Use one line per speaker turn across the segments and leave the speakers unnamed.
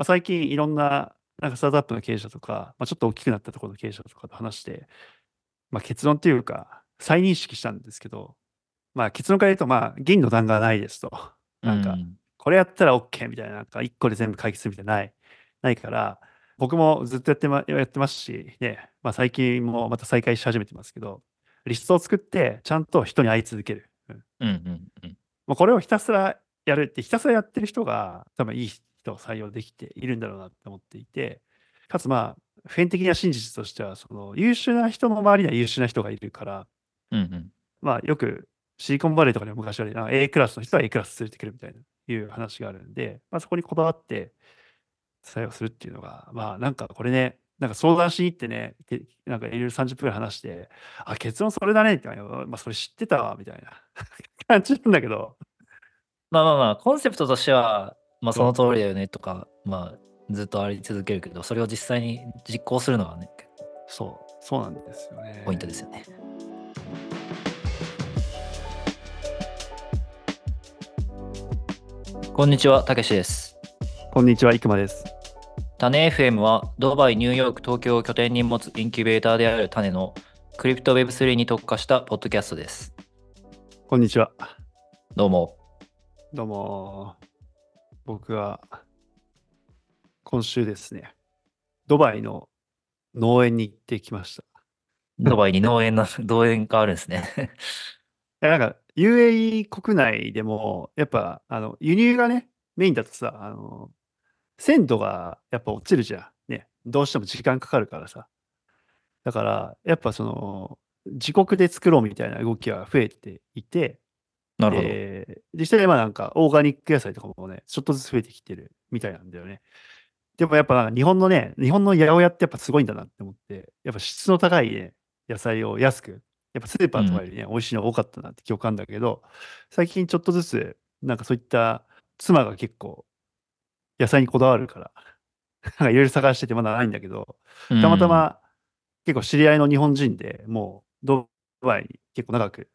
まあ、最近いろんな、なんかスタートアップの経営者とか、まあ、ちょっと大きくなったところの経営者とかと話して、まあ、結論っていうか、再認識したんですけど、まあ、結論から言うと、まあ、銀の弾がないですと。なんか、
うん
これやったら OK みたいな、なんか1個で全部解決するみたいなない、ないから、僕もずっとやって,、ま、やってますし、ね、まあ、最近もまた再開し始めてますけど、リストを作って、ちゃんと人に会い続ける。うん
うんうんうん。
まあ、これをひたすらやるって、ひたすらやってる人が、多分いい人を採用できているんだろうなって思っていて、かつまあ、普遍的な真実としては、その優秀な人の周りには優秀な人がいるから、
うんうん。
まあ、よくシリコンバレーとかでも昔は A クラスの人は A クラス連れてくるみたいないう話があるんで、まあ、そこにこだわって採用するっていうのが、まあ、なんかこれね、なんか相談しに行ってね、けなんかいろいろ30分ぐらい話して、あ、結論それだねって、まあ、それ知ってたわ、みたいな 感じなんだけど、
まあまあまあ、コンセプトとしては、まあ
そ
の通りだよねとか、まあずっとあり続けるけど、それを実際に実行するのがね、
そう、そうなんですよね。
ポイントですよね。こんにちは、たけしです。
こんにちは、いくまです。
種 FM はドバイ、ニューヨーク、東京を拠点に持つインキュベーターである種のクリプト Web3 に特化したポッドキャストです。
こんにちは。
どうも。
どうも。僕は、今週ですね、ドバイの農園に行ってきました。
ドバイに農園の農園があるんですね。
いやなんか UAE 国内でもやっぱあの輸入がねメインだとさあの鮮度がやっぱ落ちるじゃんねどうしても時間かかるからさだからやっぱその自国で作ろうみたいな動きは増えていて
なるほど。
で実際まあなんかオーガニック野菜とかもねちょっとずつ増えてきてるみたいなんだよね。でもやっぱなんか日本のね日本の八百屋ってやっぱすごいんだなって思ってやっぱ質の高いね野菜を安くやっぱスーパーとかよりね、美味しいの多かったなって記憶あるんだけど、最近ちょっとずつ、なんかそういった妻が結構野菜にこだわるから、なんかいろいろ探しててまだないんだけど、たまたま結構知り合いの日本人でもうドバイに結構長く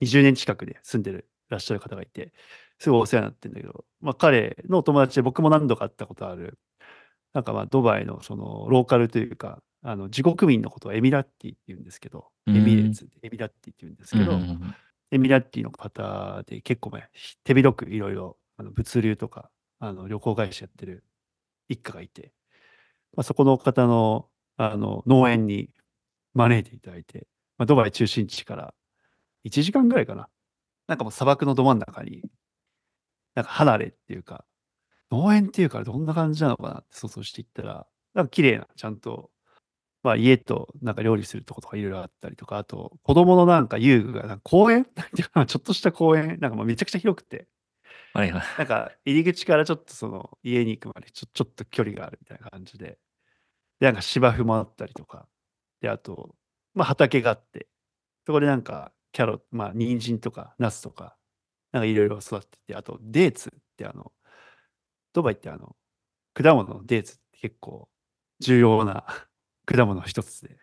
20年近くで住んでるらっしゃる方がいて、すごいお世話になってるんだけど、まあ彼のお友達で僕も何度か会ったことある、なんかまあドバイのそのローカルというか、あの自国民のことをエミラッティって言うんですけど、
うん。
エミレーツ、エミラッティって言うんですけど、エミラッティの方で結構ね、手広くいろいろあの物流とかあの旅行会社やってる一家がいて、まあ、そこの方のあの農園に招いていただいて、まあ、ドバイ中心地から1時間ぐらいかな。なんかもう砂漠のど真ん中に、なんか離れっていうか、農園っていうからどんな感じなのかなって想像していったら、なんか綺麗な、ちゃんと、まあ家となんか料理するとことかいろいろあったりとか、あと子供のなんか遊具が、なんか公園？なんていうかなちょっとした公園、なんかもうめちゃくちゃ広くて、
はいはい。
なんか入り口からちょっとその家に行くまでちょちょっと距離があるみたいな感じで、で、なんか芝生もあったりとか、で、あと、まあ畑があって、そこでなんかキャロット、まあ人参とかナスとか、なんかいろいろ育ってて、あとデーツってあの、ドバイってあの、果物のデーツって結構重要な 果物の一つで、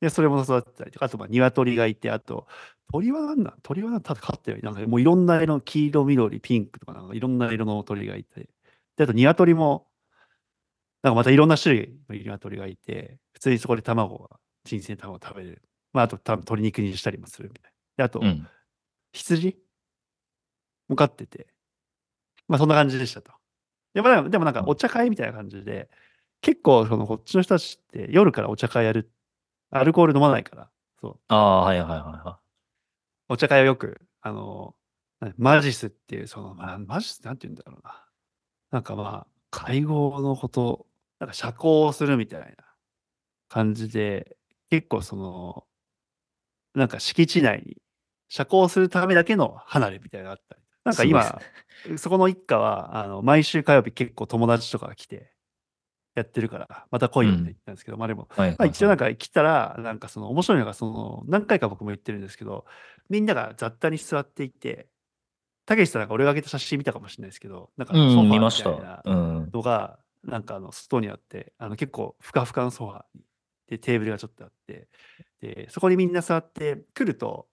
で、それも育ってたりとか、あとまあ鶏がいて、あと鳥は何なん？鳥はなんだただ飼ってるよりなんかもういろんな色の黄色、緑、ピンクとかなんかいろんな色の鳥がいて、で、あと鶏も、なんかまたいろんな種類の鶏がいて、普通にそこで卵が、新鮮な卵を食べる。まあ、あと多分鶏肉にしたりもするみたいな。で、あと、
うん。
羊？も飼ってて、まあそんな感じでしたと。でもなんかでもなんかお茶会みたいな感じで、結構そのこっちの人たちって夜からお茶会やる。アルコール飲まないから、そう。
ああ、はいはいはいは
お茶会をよく、あの、なマジスっていう、その、まあ、マジスなんて言うんだろうな。なんかまあ、会合のこと、なんか社交をするみたいな感じで、結構その、なんか敷地内に、社交をするためだけの離れみたいなのがあったり。なんか
す
今、そこの一家は、あの、毎週火曜日結構友達とかが来て、やってるから、また来いよって言ったんですけど、まあでも、
い。はいはい
まあ、一応なんか来たら、なんかその面白いのが、その何回か僕も言ってるんですけど、みんなが雑多に座っていて、たけしさんなんか俺が上げた写真見たかもしれないですけど、なんか
うん、
ソファーみたいな。
うん。
のが、なんかあの外にあって、あの結構ふかふかのソファーにでテーブルがちょっとあって、でそこにみんな座って来ると、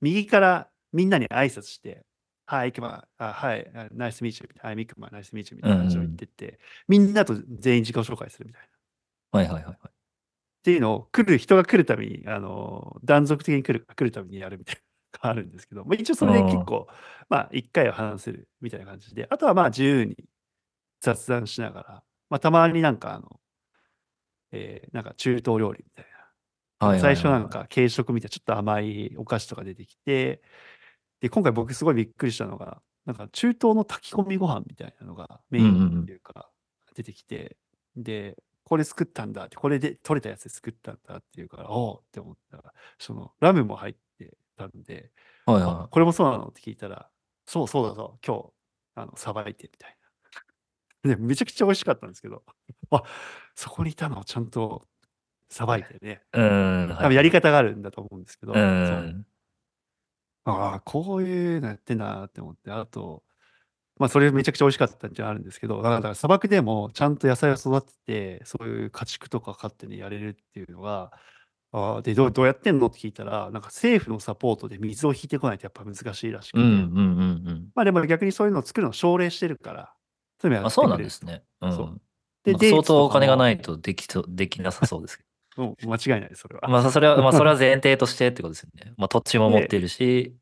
右からみんなに挨拶して、はい、イクマ、あはい、ナイスミーチュー、はい、ミクマ、ナイスミーチューみたいな感じを言ってって、みんなと全員自己紹介するみたいな。っ
はいはいはいはい。
ていうのを来る、人が来るたびに、あの、断続的に来る来るたびにやるみたいな。のがあるんですけど、まあ、一応それで結構、まあ、一回は話せるみたいな感じで、あとはまあ、自由に雑談しながら、まあ、たまになんか、あの、えーなんか中東料理みたいな。
はいはいはい
最初なんか軽食みたいなちょっと甘いお菓子とか出てきて、で、今回僕すごいびっくりしたのが、なんか中東の炊き込みご飯みたいなのがメインっていうか出てきて、で、これ作ったんだって、これで取れたやつで作ったんだっていうから、おおって思ったら、そのラムも入ってたんで、あ
はいは
これもそうなの？って聞いたら、そうそうだぞ、今日、あの、さばいてみたいな。で、めちゃくちゃ美味しかったんですけど、あそこにいたのをちゃんとさばいてね、
い。うん。
多分やり方があるんだと思うんですけど、
う。
んああ、こういうのやってんだなって思って、あと、まあ、それめちゃくちゃ美味しかったっていうのあるんですけど、だから砂漠でもちゃんと野菜を育てて、そういう家畜とか飼ってね、やれるっていうのが、ああ、で、どうどうやってんのって聞いたら、なんか政府のサポートで水を引いてこないとやっぱ難しいらしくて、
うんうんうんうん。
まあでも逆にそういうのを作るのを奨励してるから、そういうのや
あ、そう
ってくれる
なんですね。うん。
そうで、
まあ相当お金が
い。
ないとでき できなさそうですけ
うん、間違いない、それは。
ど。まあ、それは、まあ、それは前提としてってことですよね。まあ、土地も持ってるし、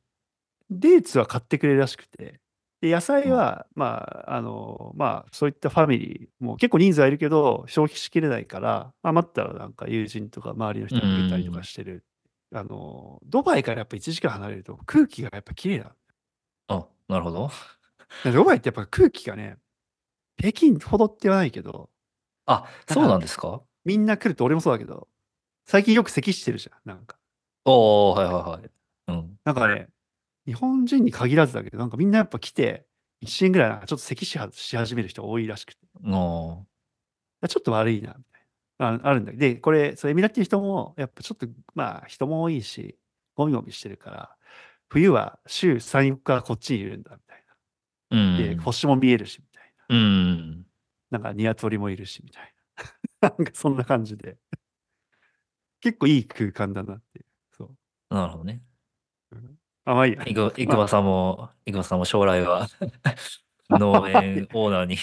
デーツは買ってくれるらしくて、で野菜は、まあ、あの、まあ、そういったファミリー、もう結構人数はいるけど、消費しきれないから、余ったらなんか友人とか周りの人にあげたりとかしてる。あの、ドバイからやっぱ1時間離れると空気がやっぱ綺麗な
あ、なるほど。
の。ドバイってやっぱ空気がね、北京ほどって言わないけど、
あ、そうなんですか？
みんな来ると俺もそうだけど、最近よく咳してるじゃん、なんか。
おおはいはいはい。うん。
なんかね、日本人に限らずだけど、なんかみんなやっぱ来て、1年ぐらいなんかちょっと咳しはし始める人が多いらしくて、
お
ちょっと悪いな、みたいな。ああるんだけど、で、これ、それエミラっていう人も、やっぱちょっと、まあ、人も多いし、ゴミゴミしてるから、冬は週3、4日こっちにいるんだ、みたい
うん。
な。で、星も見えるし、み
うん。
な。なんか、鶏もいるし、みたいな。なんか、そんな感じで。結構いい空間だなっていう。そう。
なるほどね。
あ、まあいいや。
いくいくばさんも、いくばさんも将来は 農園オーナーに。
い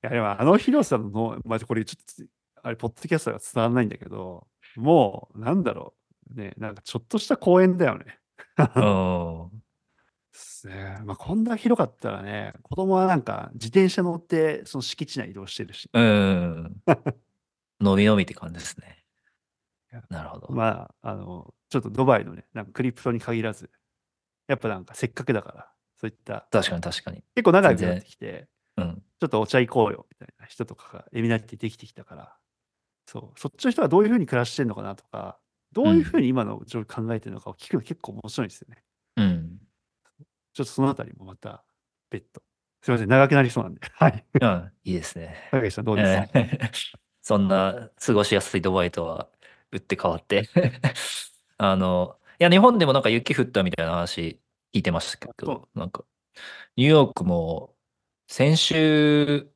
や、でもあの広さの、まあ、これちょっと、あれ、ポッドキャストが伝わらないんだけど、もう、なんだろう。ね、なんかちょっとした公園だよね。
うん。
ですね。まあ、こんな広かったらね、子供はなんか自転車乗って、その敷地内移動してるし。
うん。伸び伸びって感じですね
いや。
なるほど。
まあ、あの、ちょっとドバイのね、なんかクリプトに限らず、やっぱなんかせっかくだから、そういった、
確かに確かに。
結構仲良くなってきて、
うん。
ちょっとお茶行こうよ、みたいな人とかがエミナティできてきたから、そう、そっちの人はどういうふうに暮らしてるのかなとか、どういうふうに今の状況考えてるのかを聞くの結構面白いんですよね。
うん。
ちょっとそのあたりもまた別途。すいません、長くなりそうなんで。はい。
うん。いいですね。
高橋さんどうですか、
えー そんな過ごしやすいドバイとは打って変わって あのいや日本でもなんか雪降ったみたいな話聞いてましたけ
そ
どなんかニューヨークも先週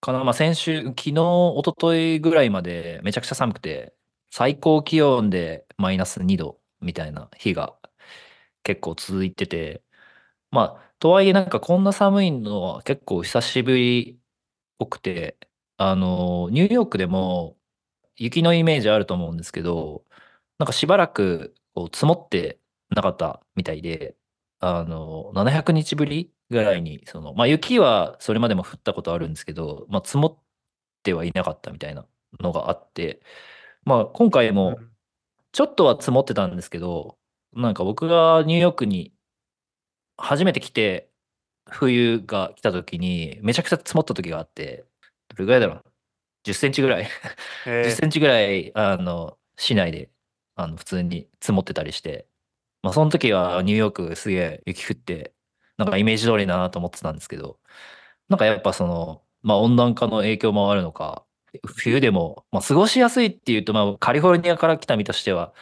かな？まあ先週昨日一昨日ぐらいまでめちゃくちゃ寒くて最高気温でマイナス2度みたいな日が結構続いててまあとはいえなんかこんな寒いのは結構久しぶりっぽくてあの、ニューヨークでも雪のイメージあると思うんですけど、なんかしばらくこう積もってなかったみたいで、あの、700日ぶりぐらいに、その、まあ雪はそれまでも降ったことあるんですけど、まあ積もってはいなかったみたいなのがあって、まあ今回も
うん。
ちょっとは積もってたんですけど、なんか僕がニューヨークに初めて来て、冬が来た時にめちゃくちゃ積もった時があって、どれぐらいだろう ?10 センチぐらい。
え
10センチぐらい、あの、市内で、あの、普通に積もってたりして、まあ、その時はニューヨークすげえ雪降って、なんかイメージ通りだなと思ってたんですけど、なんかやっぱその、まあ温暖化の影響もあるのか、冬でも、まあ過ごしやすいっていうと、まあカリフォルニアから来た身としては、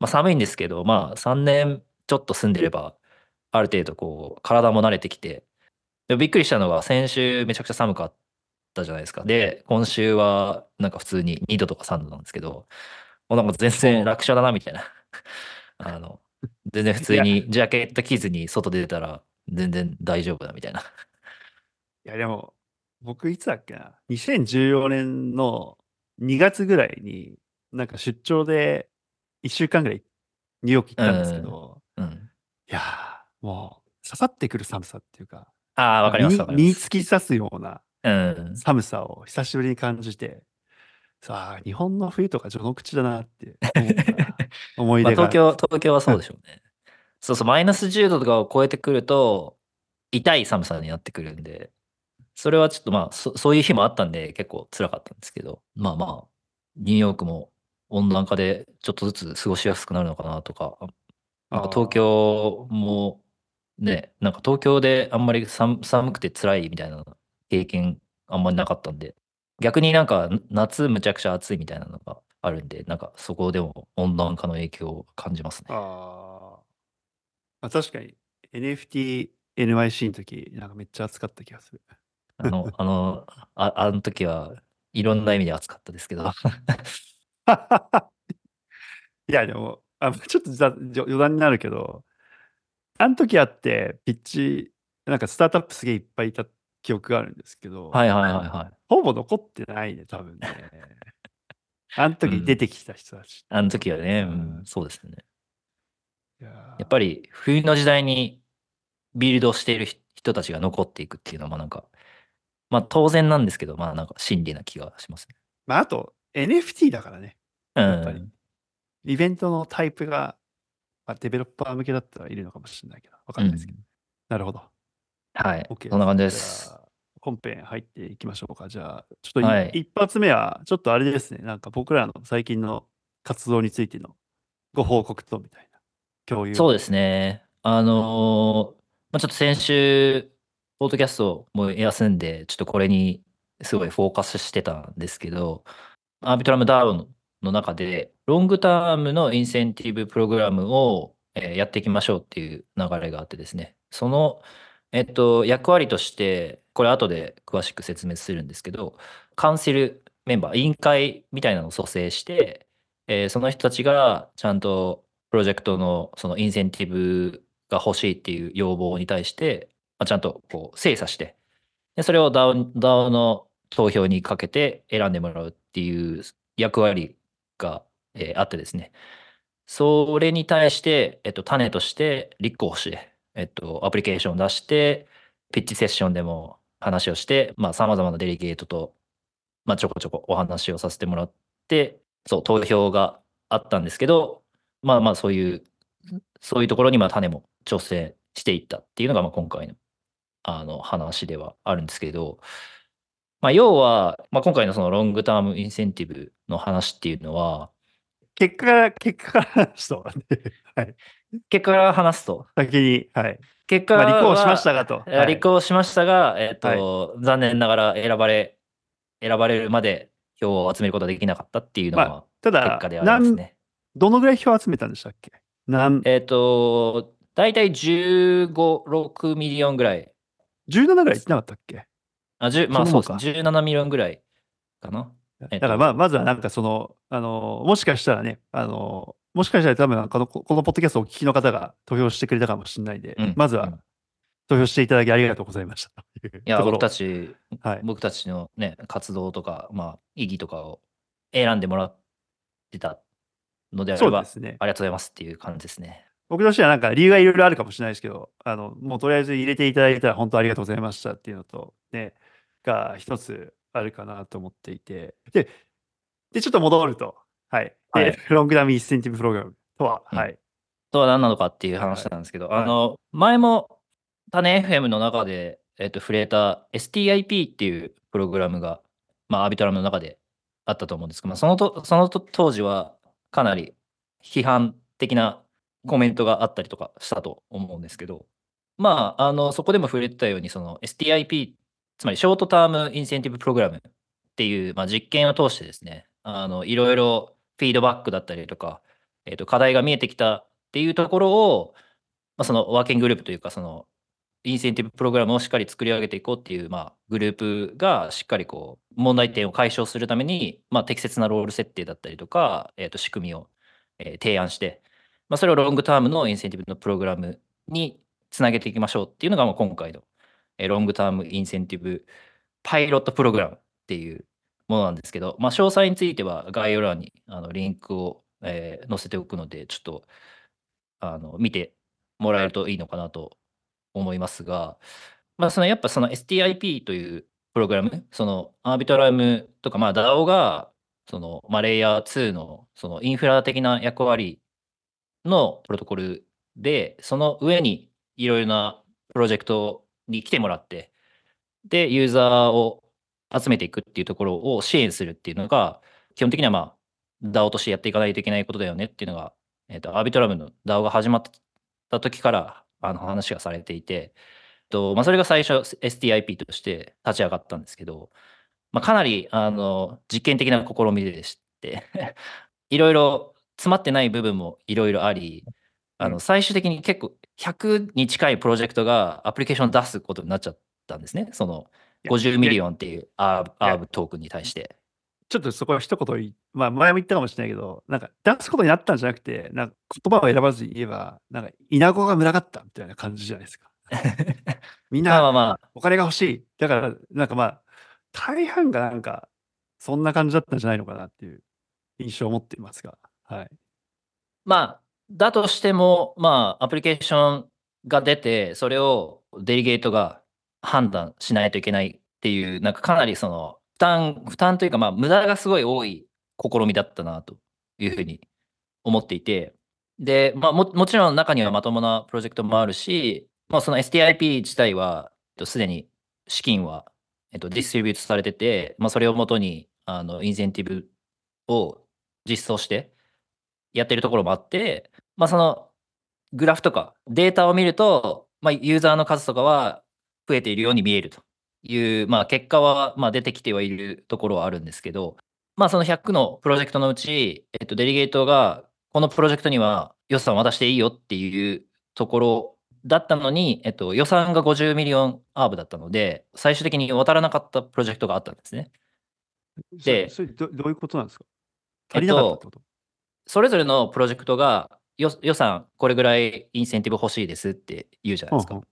まあ寒いんですけど、まあ3年ちょっと住んでれば、ある程度こう、体も慣れてきて、でびっくりしたのが先週めちゃくちゃ寒かったじゃないですか。で、今週はなんか普通に2度とか3度なんですけど、もうなんか全然楽勝だなみたいな。あの、全然普通にジャケット着ずに外出たら、全然大丈夫だみたいな。
いや、でも、僕いつだっけな、2014年の2月ぐらいに、なんか出張で1週間ぐらいニューヨーク行ったんですけど、
うん。
いやー、もう刺さってくる寒さっていうか、
ああ、わかります、
身に
ります。
突き刺すような
うん。
寒さを久しぶりに感じて、さあ、日本の冬とか序の口だなって思ったな思い
まあ、
出が。
東京、東京はそうでしょうね。そうそう、マイナス10度とかを超えてくると、痛い寒さになってくるんで、それはちょっとまあ、そそういう日もあったんで、結構辛かったんですけど、まあまあ、ニューヨークも温暖化でちょっとずつ過ごしやすくなるのかなとか、なんか東京もね、なんか東京であんまり寒寒くて辛いみたいな経験あんまりなかったんで、逆になんか夏むちゃくちゃ暑いみたいなのがあるんで、なんかそこでも温暖化の影響を感じますね。
あーあ、確かに NFT、NYC の時、なんかめっちゃ暑かった気がする。
あの、あの、ああの時はいろんな意味で暑かったですけど、
いや、でも、あちょっと余談になるけど、あの時あって、ピッチ、なんかスタートアップすげえいっぱいいた記憶があるんですけど、
はいはいはいはい。
ほぼ残ってないね、多分ね。あの時出てきた人たち。
あの時はね、う
うん
ん、そうですね。
いや
やっぱり冬の時代にビルドしている人人たちが残っていくっていうのは、まあなんか、まあ当然なんですけど、まあなんか真理な気がしますね。
まあ、あと、NFT だからね。
う
やっぱり
ん。
イベントのタイプが、まあ、デベロッパー向けだったらいるのかもしれないけど、わかんないですけど。なるほど。
はい
OK。
そんな感じで
じ
す。
本編入っていきましょうか。じゃあ、ちょっとい、
はい
一発目は、ちょっとあれですね。なんか僕らの最近の活動についてのご報告とみたいな共有。
そうですね。あのーまあ、ちょっと先週、ポッドキャストも休んで、ちょっとこれにすごいフォーカスしてたんですけど、アービトラムダウンの中で、ロングタームのインセンティブプログラムを、えやっていきましょうっていう流れがあってですね、その、えっと、役割として、これ後で詳しく説明するんですけど、カウンセルメンバー、委員会みたいなのを蘇生して、えーその人たちがちゃんとプロジェクトのそのインセンティブが欲しいっていう要望に対して、まあ、ちゃんとこう精査して、でそれを DAO, DAO の投票にかけて選んでもらうっていう役割が、えーあってですね、それに対して、えっと、種として立候補して、えっと、アプリケーションを出して、ピッチセッションでも話をして、まあ、様々なデリゲートと、まあ、ちょこちょこお話をさせてもらって、そう、投票があったんですけど、まあまあ、そういう、そういうところにまあ種も調整していったっていうのが、まあ、今回のあの話ではあるんですけど、まあ、要は、まあ、今回のそのロングタームインセンティブの話っていうのは、
結果から、結果から話すと、はい。
結果から話すと、
先に、はい。
結果は、
まあ、立候補しましたがと。
えー立候補しましたが、えっ、と、残念ながら選ばれ、選ばれるまで票を集めることができなかったっていうの
ま
が
ただ
結果で、はあります
なん
ね。
どのぐらい票集めたんでしたっけ？なん
えっ、と、大体15、6ミリオンぐらい。
17ぐらい言ってなかったっけ？
あ、10まあ
そ
うですね。17ミリオンぐらいかな。えっと
だからまあ、まずはなんかその、あの、もしかしたらね、あの、もしかしたら多分この、このポッドキャストをお聞きの方が投票してくれたかもしれないんで、
うん
まずは
うん
投票していただきありがとうございましたと い
や、僕たち、
はい。
僕たちのね、活動とか、まあ、意義とかを選んでもらってたのであれば、
そうですね。
ありがとうございますっていう感じですね。
僕としてはなんか理由がいろいろあるかもしれないですけど、あの、もうとりあえず入れていただいたら本当ありがとうございましたっていうのと、ね、が一つあるかなと思っていて、で、で、ちょっと戻ると、はい。で、
はい。
ロングダムインセンティブプログラムとは、
うん。
はい。
とは何なのかっていう話なんですけど、
はい。
あの、前も種 FM の中で、えっと、触れた STIP っていうプログラムが、まあ、アービトラムの中であったと思うんですけど、まあ、そのと、そのと当時はかなり批判的なコメントがあったりとかしたと思うんですけど、まあ、あの、そこでも触れてたように、その STIP、つまりショートタームインセンティブプログラムっていう、まあ、実験を通してですね、あの、いろいろフィードバックだったりとか、えっと、課題が見えてきたっていうところを、まあ、そのワーキンググループというか、その、インセンティブプログラムをしっかり作り上げていこうっていう、まあ、グループがしっかりこう、問題点を解消するために、まあ、適切なロール設定だったりとか、えっと、仕組みを、えー提案して、まあ、それをロングタームのインセンティブのプログラムにつなげていきましょうっていうのがもう今回のロングタームインセンティブパイロットプログラムっていうものなんですけど、まあ、詳細については概要欄にあのリンクを、えー載せておくので、ちょっとあの見てもらえるといいのかなと思いますが、まあ、そのやっぱその STIP というプログラム、そのアービトラムとか、まあ DAO がその、まあ、レイヤー2のそのインフラ的な役割のプロトコルで、その上にいろいろなプロジェクトをに来てもらって、で、ユーザーを集めていくっていうところを支援するっていうのが、基本的にはまあ、DAO としてやっていかないといけないことだよねっていうのが、えっ、と、アービトラムの DAO が始まった時から、あの話がされていて、とまあ、それが最初 STIP として立ち上がったんですけど、まあ、かなりあの実験的な試みでして、いろいろ詰まってない部分もいろいろあり、あの最終的に結構100に近いプロジェクトがアプリケーションを出すことになっちゃったんですね。その
いや
50 million っていう ARB トークンに対して。
ちょっとそこは一言まあ前も言ったかもしれないけど、なんか出すことになったんじゃなくて、なんか言葉を選ばずに言えば、なんか稲子が群がったみたいな感じじゃないですか。みんな
まあ、
お金が欲しい。だから、なんかまあ、大半がなんか、そんな感じだったんじゃないのかなっていう印象を持っていますが、はい。
まあ、だとしても、まあ、アプリケーションが出て、それをデリゲートが判断しないといけないっていう、なんかかなりその、負担、負担というか、まあ、無駄がすごい多い試みだったなというふうに思っていて、で、まあも、もちろん中にはまともなプロジェクトもあるし、まあ、その STIP 自体は、すでに資金は、えっと、ディストリビュートされてて、まあ、それをもとに、あの、インセンティブを実装して、やってるところもあって、まあ、そのグラフとかデータを見ると、まあ、ユーザーの数とかは増えているように見えるという、まあ、結果はまあ出てきてはいるところはあるんですけど、まあ、その100のプロジェクトのうち、えっと、 delegate がこのプロジェクトには予算を渡していいよっていうところだったのに、えっと、予算が50 million ARB だったので、最終的に渡らなかったプロジェクトがあったんですね。で
そそれどどういうことなんですか？足りなかったってこと、
それぞれのプロジェクトがよ予算これぐらいインセンティブ欲しいですって言うじゃないですか。
うんうん。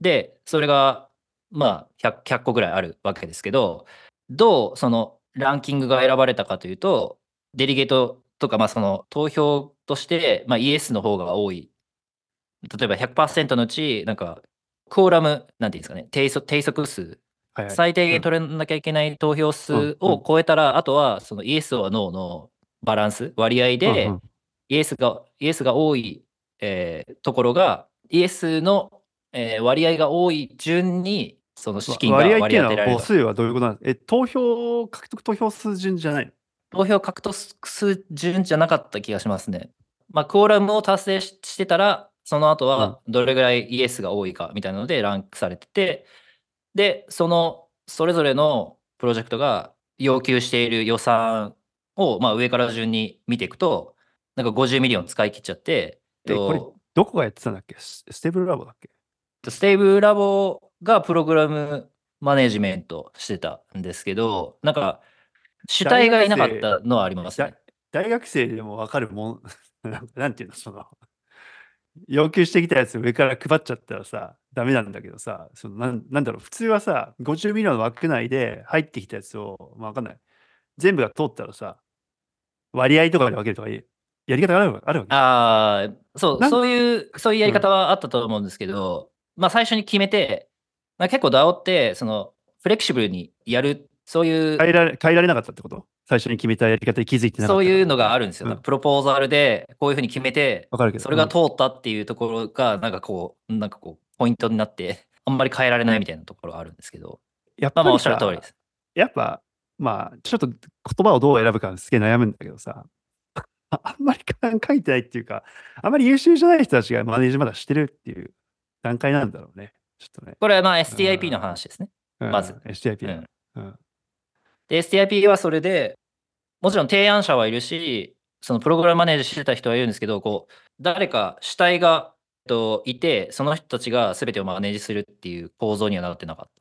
で、それがまあ 100, 100個ぐらいあるわけですけど、どうそのランキングが選ばれたかというと、デリゲートとか、まあ、その投票として、まあ、イエスの方が多い。例えば100%のうち、なんか、コーラム、なんていうんですかね、定則定則数、
はいはい。
最低限取れなきゃいけない投票数を超えたら、あとはそのイエスはノーのバランス、割合で、
うんうん
イエスが、イエスが多い、えーところが、イエスの、えー割合が多い順に、その資金が
割合って
割
いうのは
り当てられる。
母数はどういうことなんですか？え、投票、獲得投票数順じゃない？の
投票獲得数順じゃなかった気がしますね。まあ、クオーラムを達成ししてたら、その後はどれぐらいイエスが多いかみたいなのでランクされてて、で、そのそれぞれのプロジェクトが要求している予算を、まあ、上から順に見ていくと、なんか50 million 使い切っちゃって、
えこれ
と
どこがやってたんだっけ？ス StableLab だっけ？
StableLab が program management してたんですけど、なんか主体がいなかったのはありますね。
大学生でも分かるもん、なんていうの、その、要求してきたやつ上から配っちゃったらさ、ダメなんだけどさ、そのなんなんだろう、普通はさ、50 million の枠内で入ってきたやつを、まあ、分かんない。全部が通ったらさ、割合とかで分けるとかいうやり方があるわあるわけ。
ああ、そう、そういう、そういうやり方はあったと思うんですけど、まあ最初に決めて、まあ、結構 DAO って、その、フレキシブルにやる、そういう、
変えられ変えられなかったってこと？最初に決めたやり方に気づいてなかった
そういうのがあるんですよ。
うん
プロポーザルで、こういうふうに決めて、
わかるけど。
それが
うん
通ったっていうところが、なんかこう、なんかこう、ポイントになって、あんまり変えられないみたいなところはあるんですけど、まあまあおっしゃる通りです。
やっぱ、まあ、ちょっと言葉をどう選ぶかすげえ悩むんだけどさ、ああんまり書いてないっていうか、あんまり優秀じゃない人たちがマネージまだしてるっていう段階なんだろうね。ちょっとね。
これはまあ STIP の話ですね。
うん
まず。
STIP ね
うん。
うん
で、STIP はそれで、もちろん提案者はいるし、そのプログラムマネージしてた人はいるんですけど、こう、誰か主体が、えっと、いて、その人たちが全てをマネージするっていう構造にはなってなかった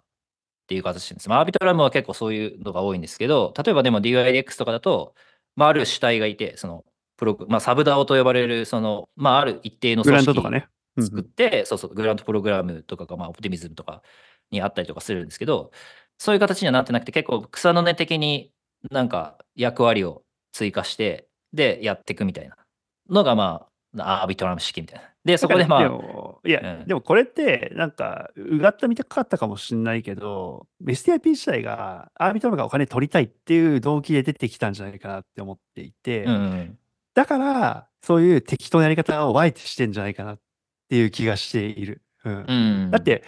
っていう形です。まあ、アービトラムは結構そういうのが多いんですけど、例えばでも DYDX とかだと、まあ、ある主体がいて、その、プログ、まあ、サブダオと呼ばれる、その、まあ、ある一定の
グ
組織
とかね。
作って、そうそう、グラントプログラムとかが、まあ、オプティミズムとかにあったりとかするんですけど、そういう形にはなってなくて、結構草の根的になんか役割を追加して、で、やっていくみたいなのが、まあ、アービトラム式みたいな。で、そこでま
で
あ、
も、いや、
うん
でもこれって、なんか、うがった見たかったかもしれないけど、STIP 自体が、アービトラムがお金取りたいっていう動機で出てきたんじゃないかなって思っていて、
うんうん、
だから、そういう適当なやり方をあえてしてんじゃないかなっていう気がしている。うん
うん。
だっ、て、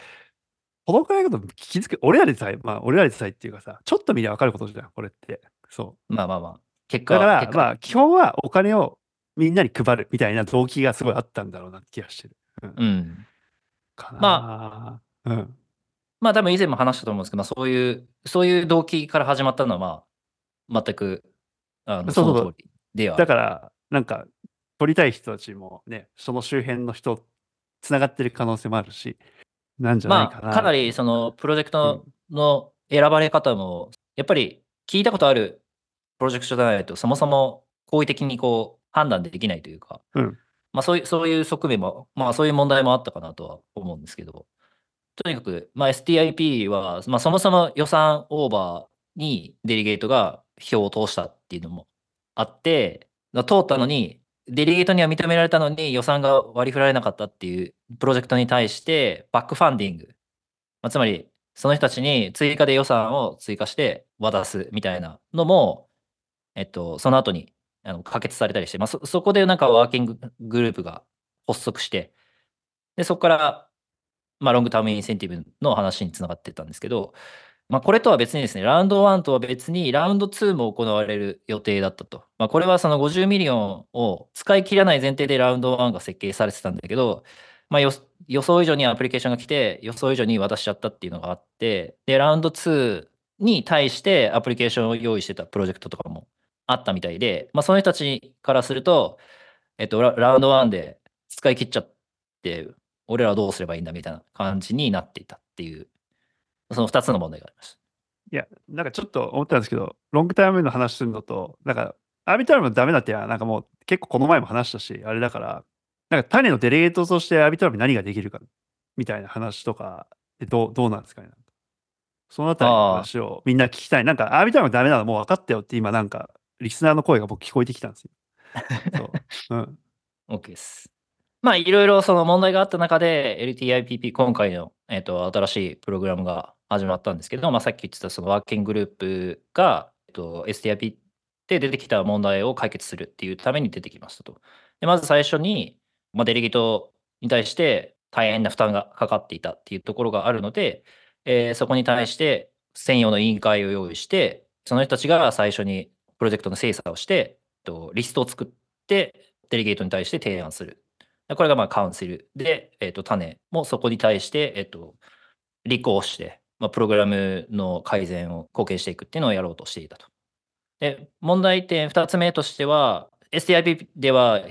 このくらいのこと気づく、俺らでさえ、まあ、俺らでさえっていうかさ、ちょっと見りゃ分かることじゃん、これって。そう。
まあまあまあ、結果
だから、
結果
まあ、基本はお金をみんなに配るみたいな動機がすごいあったんだろうなって気がしてる。うん。
ま
あ、うん。
まあ多分以前も話したと思うんですけど、まあそういう、そういう動機から始まったのは、まあ、全く、あの、
そそうそう
そうの通りでは。
だから、なんか、取りたい人たちもね、その周辺の人、つながってる可能性もあるし、なんじゃないかな。
まあ、かなりそのプロジェクトの選ばれ方も、やっぱり聞いたことあるプロジェクトじゃないと、そもそも好意的にこう判断できないというか、
うん
まあそういうそういう側面も、まあそういう問題もあったかなとは思うんですけど、とにかく、まあ、STIP は、まあ、そもそも予算オーバーにデリゲートが票を通したっていうのもあって、通ったのに、デリゲートには認められたのに予算が割り振られなかったっていうプロジェクトに対して、バックファンディング、まあ、つまりその人たちに追加で予算を追加して渡すみたいなのも、えっと、その後にあの可決されたりして、まあ、そそこでなんかワーキンググループが発足して、でそこから、まあ、 long term incentive の話につながってたんですけど、まあ、これとは別にですね、ラウンド1とは別に、ラウンド2も行われる予定だったと。まあ、これはその50 million を使い切らない前提でラウンド1が設計されてたんだけど、まあ、予予想以上にアプリケーションが来て、予想以上に渡しちゃったっていうのがあって、で、ラウンド2に対してアプリケーションを用意してたプロジェクトとかもあったみたいで、まあ、その人たちからすると、えっと、ラウンド1で使い切っちゃって、俺らはどうすればいいんだみたいな感じになっていたっていう、その2つの問題がありました。
いや、なんかちょっと思ったんですけど、ロングタイムの話するのと、なんか、アービトラムダメだっては、なんかもう結構この前も話したし、あれだから、なんか種のデレゲートとしてアービトラム何ができるか、みたいな話とか、どうどうなんですかね。そのあたりの話をみんな聞きたい。なんか、アービトラムダメなのもう分かったよって今なんか、リスナーの声が僕聞こえてきたんですよ。そう。うん。
OK です。まあ、いろいろその問題があった中で、LTIPP、今回の、えっと新しいプログラムが始まったんですけど、まあ、さっき言ってたそのワーキンググループが、えっと STIP で出てきた問題を解決するっていうために出てきましたと。でまず最初に、まあ、デリゲートに対して大変な負担がかかっていたっていうところがあるので、えーそこに対して専用の委員会を用意して、その人たちが最初にプロジェクトの精査をして、とリストを作って、デリゲートに対して提案する。これがまあカウンセルで、えっと種もそこに対して、えっと立候補して、まあ、プログラムの改善を貢献していくっていうのをやろうとしていたと。で、問題点2つ目としては、STIP では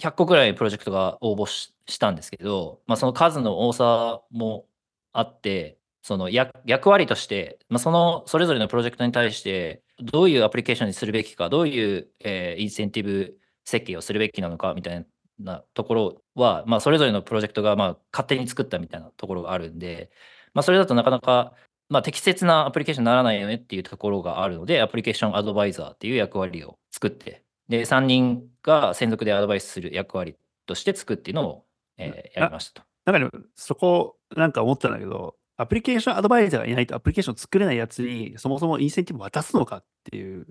100個ぐらいプロジェクトが応募したんですけど、まあ、その数の多さもあって、その役役割として、まあ、そのそれぞれのプロジェクトに対して、どういうアプリケーションにするべきか、どういう、えーインセンティブ設計をするべきなのかみたいなところは、まあ、それぞれのプロジェクトがまあ勝手に作ったみたいなところがあるんで、まあ、それだとなかなか、まあ、適切なアプリケーションにならないよねっていうところがあるので、アプリケーションアドバイザーっていう役割を作って、で、3人が専属でアドバイスする役割として作っていうのを、えーやりましたと。
なんかそこ、なんか思ったんだけど、アプリケーションアドバイザーがいないとアプリケーション作れないやつに、そもそもインセンティブ渡すのかっていう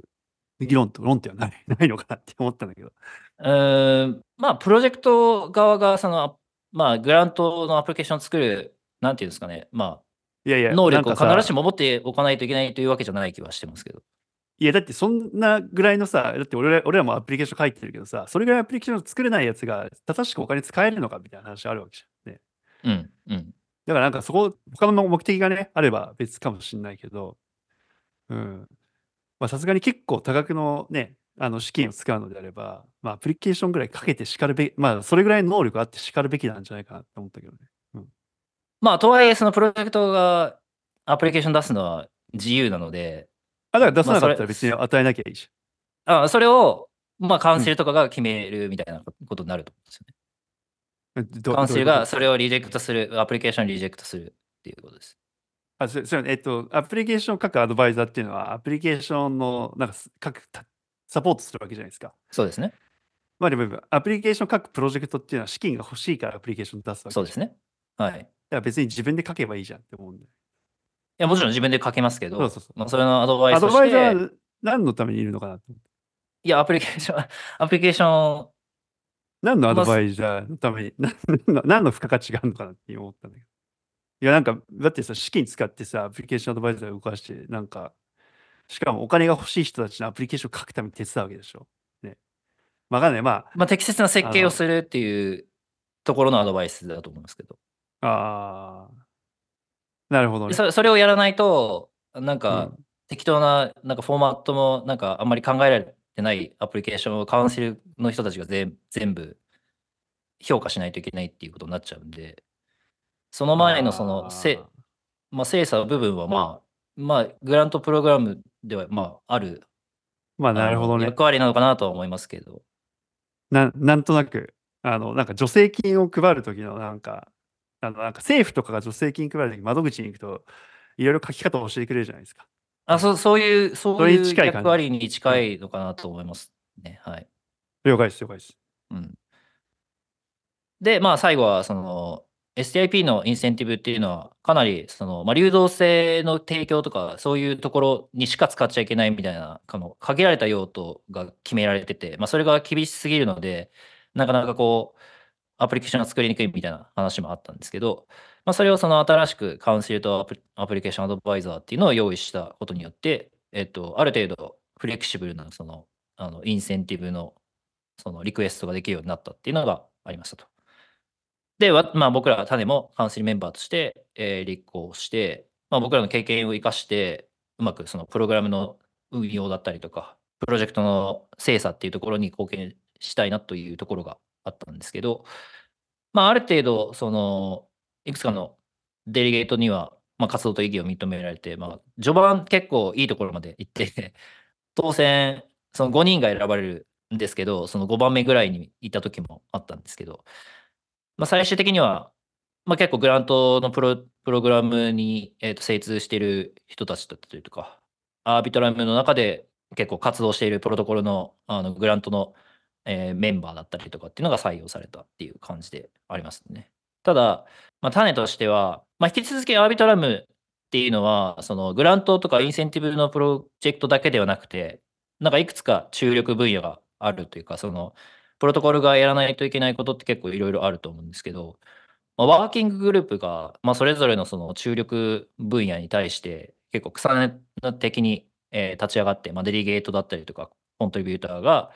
議論と論点はない ないのかなって思ったんだけど。
うーんまあ、プロジェクト側が、その、まあ、グラントのアプリケーションを作る、なんていうんですかね、まあ、
いやいや、
能力を必ずしも持っておかないといけないというわけじゃない気はしてますけど。
いや、だってそんなぐらいのさ、だって俺ら俺らもアプリケーション書いてるけどさ、それぐらいアプリケーションを作れないやつが、正しくお金使えるのかみたいな話あるわけじゃん。ね。
うん、うん。
だからなんかそこ、他の目的がね、あれば別かもしれないけど、うん。まあさすがに結構多額のね、あの資金を使うのであれば、まあアプリケーションぐらいかけてしかるべき、まあそれぐらいの能力あってしかるべきなんじゃないかなって思ったけどね。
まあ、とはいえ、そのプロジェクトがアプリケーション出すのは自由なので、
あ、だから出さなかったら別に与えなきゃいいじ
あそれを、まあ、カウンセルとかが決めるみたいなことになると思うんですよね。
ど
カウンシルがそれをリジェクトする、アプリケーションリジェクトするっていうことです。
あ、そそうえっと、アプリケーションを書くアドバイザーっていうのは、アプリケーションの、なんか、す書くたサポートするわけじゃないですか。
そうですね。
まあでも、アプリケーション書くプロジェクトっていうのは資金が欲しいからアプリケーション出すわけね。
そうですね。はい。い
だから別に自分で書けばいいじゃんって思うんだよ。
や、もちろん自分で書けますけど、
そうそうそう
まあ、それのアドバイ
ア
スとし
ドバイザー何のためにいるのかなって。
いや、アプリケーション、アプリケーション、
何のアド
まあ
バイザーのために、な な何の付加価値があるのかなって思ったんだけど。いや、なんか、だってさ、資金使ってさ、アプリケーションアドバイザーを動かして、なんか、しかもお金が欲しい人たちのアプリケーションを書くために手伝うわけでしょ。ね。わかんない。ま
まあ、適切な設計
あの
をするっていうところのアドバイスだと思いますけど。
あ、あーなるほどね。
でそれそれをやらないと、なん
う
か
ん、
適当ななんかフォーマットもなんかあんまり考えられてないアプリケーションをカウンシルの人たちが全全部評価しないといけないっていうことになっちゃうんで、その前のそのせ、まあ、精査部分はまあ、まあ、グラントプログラムではまあある
まあ、なるほどね。
役割なのかなとは思いますけど、
ななんとなく、あの、なんか助成金を配るときの、なんか、あの、なんか政府とかが助成金配るとき、窓口に行くと、いろいろ書き方を教えてくれるじゃないですか。
あそうそういう、
そ
そういう役割に近いのかなと思いますね。はい。
了解です、了解です。
うん。で、まあ、最後は、その、STIP のインセンティブっていうのは、かなり、その、まあ、流動性の提供とか、そういうところにしか使っちゃいけないみたいな、この、限られた用途が決められてて、まあ、それが厳しすぎるので、なかなかこう、アプリケーションが作りにくいみたいな話もあったんですけど、まあ、それをその新しくカウンシルとアプリケーションアドバイザーっていうのを用意したことによって、えっと、ある程度フレキシブルなそのあのインセンティブのそのリクエストができるようになったっていうのがありましたと。で、わまあ、僕ら種もカウンシルメンバーとして、えー立候補して、まあ、僕らの経験を生かして、うまくそのプログラムの運用だったりとか、プロジェクトの精査っていうところに貢献したいなというところがあったんですけど、まあ、ある程度、その、いくつかのデリゲートには、まあ、活動と意義を認められて、まあ、序盤結構いいところまで行って、当選、その5人が選ばれるんですけど、その5番目ぐらいにいた時もあったんですけど、まあ、最終的には、まあ、結構グラントのプロプログラムに、えー、と精通している人たちだったりとか、アービトラムの中で結構活動しているプロトコルのあのグラントの、えーメンバーだったりとかっていうのが採用されたっていう感じでありますね。ただ、まあ、種としては、まあ、引き続きアービトラムっていうのは、そのグラントとかインセンティブのプロジェクトだけではなくて、なんかいくつか注力分野があるというか、そのプロトコルがやらないといけないことって結構いろいろあると思うんですけど、まあ、ワーキンググループが、まあ、それぞれのその注力分野に対して結構草根的に、えー立ち上がって、まあ、デリゲートだったりとか、コントリビューターが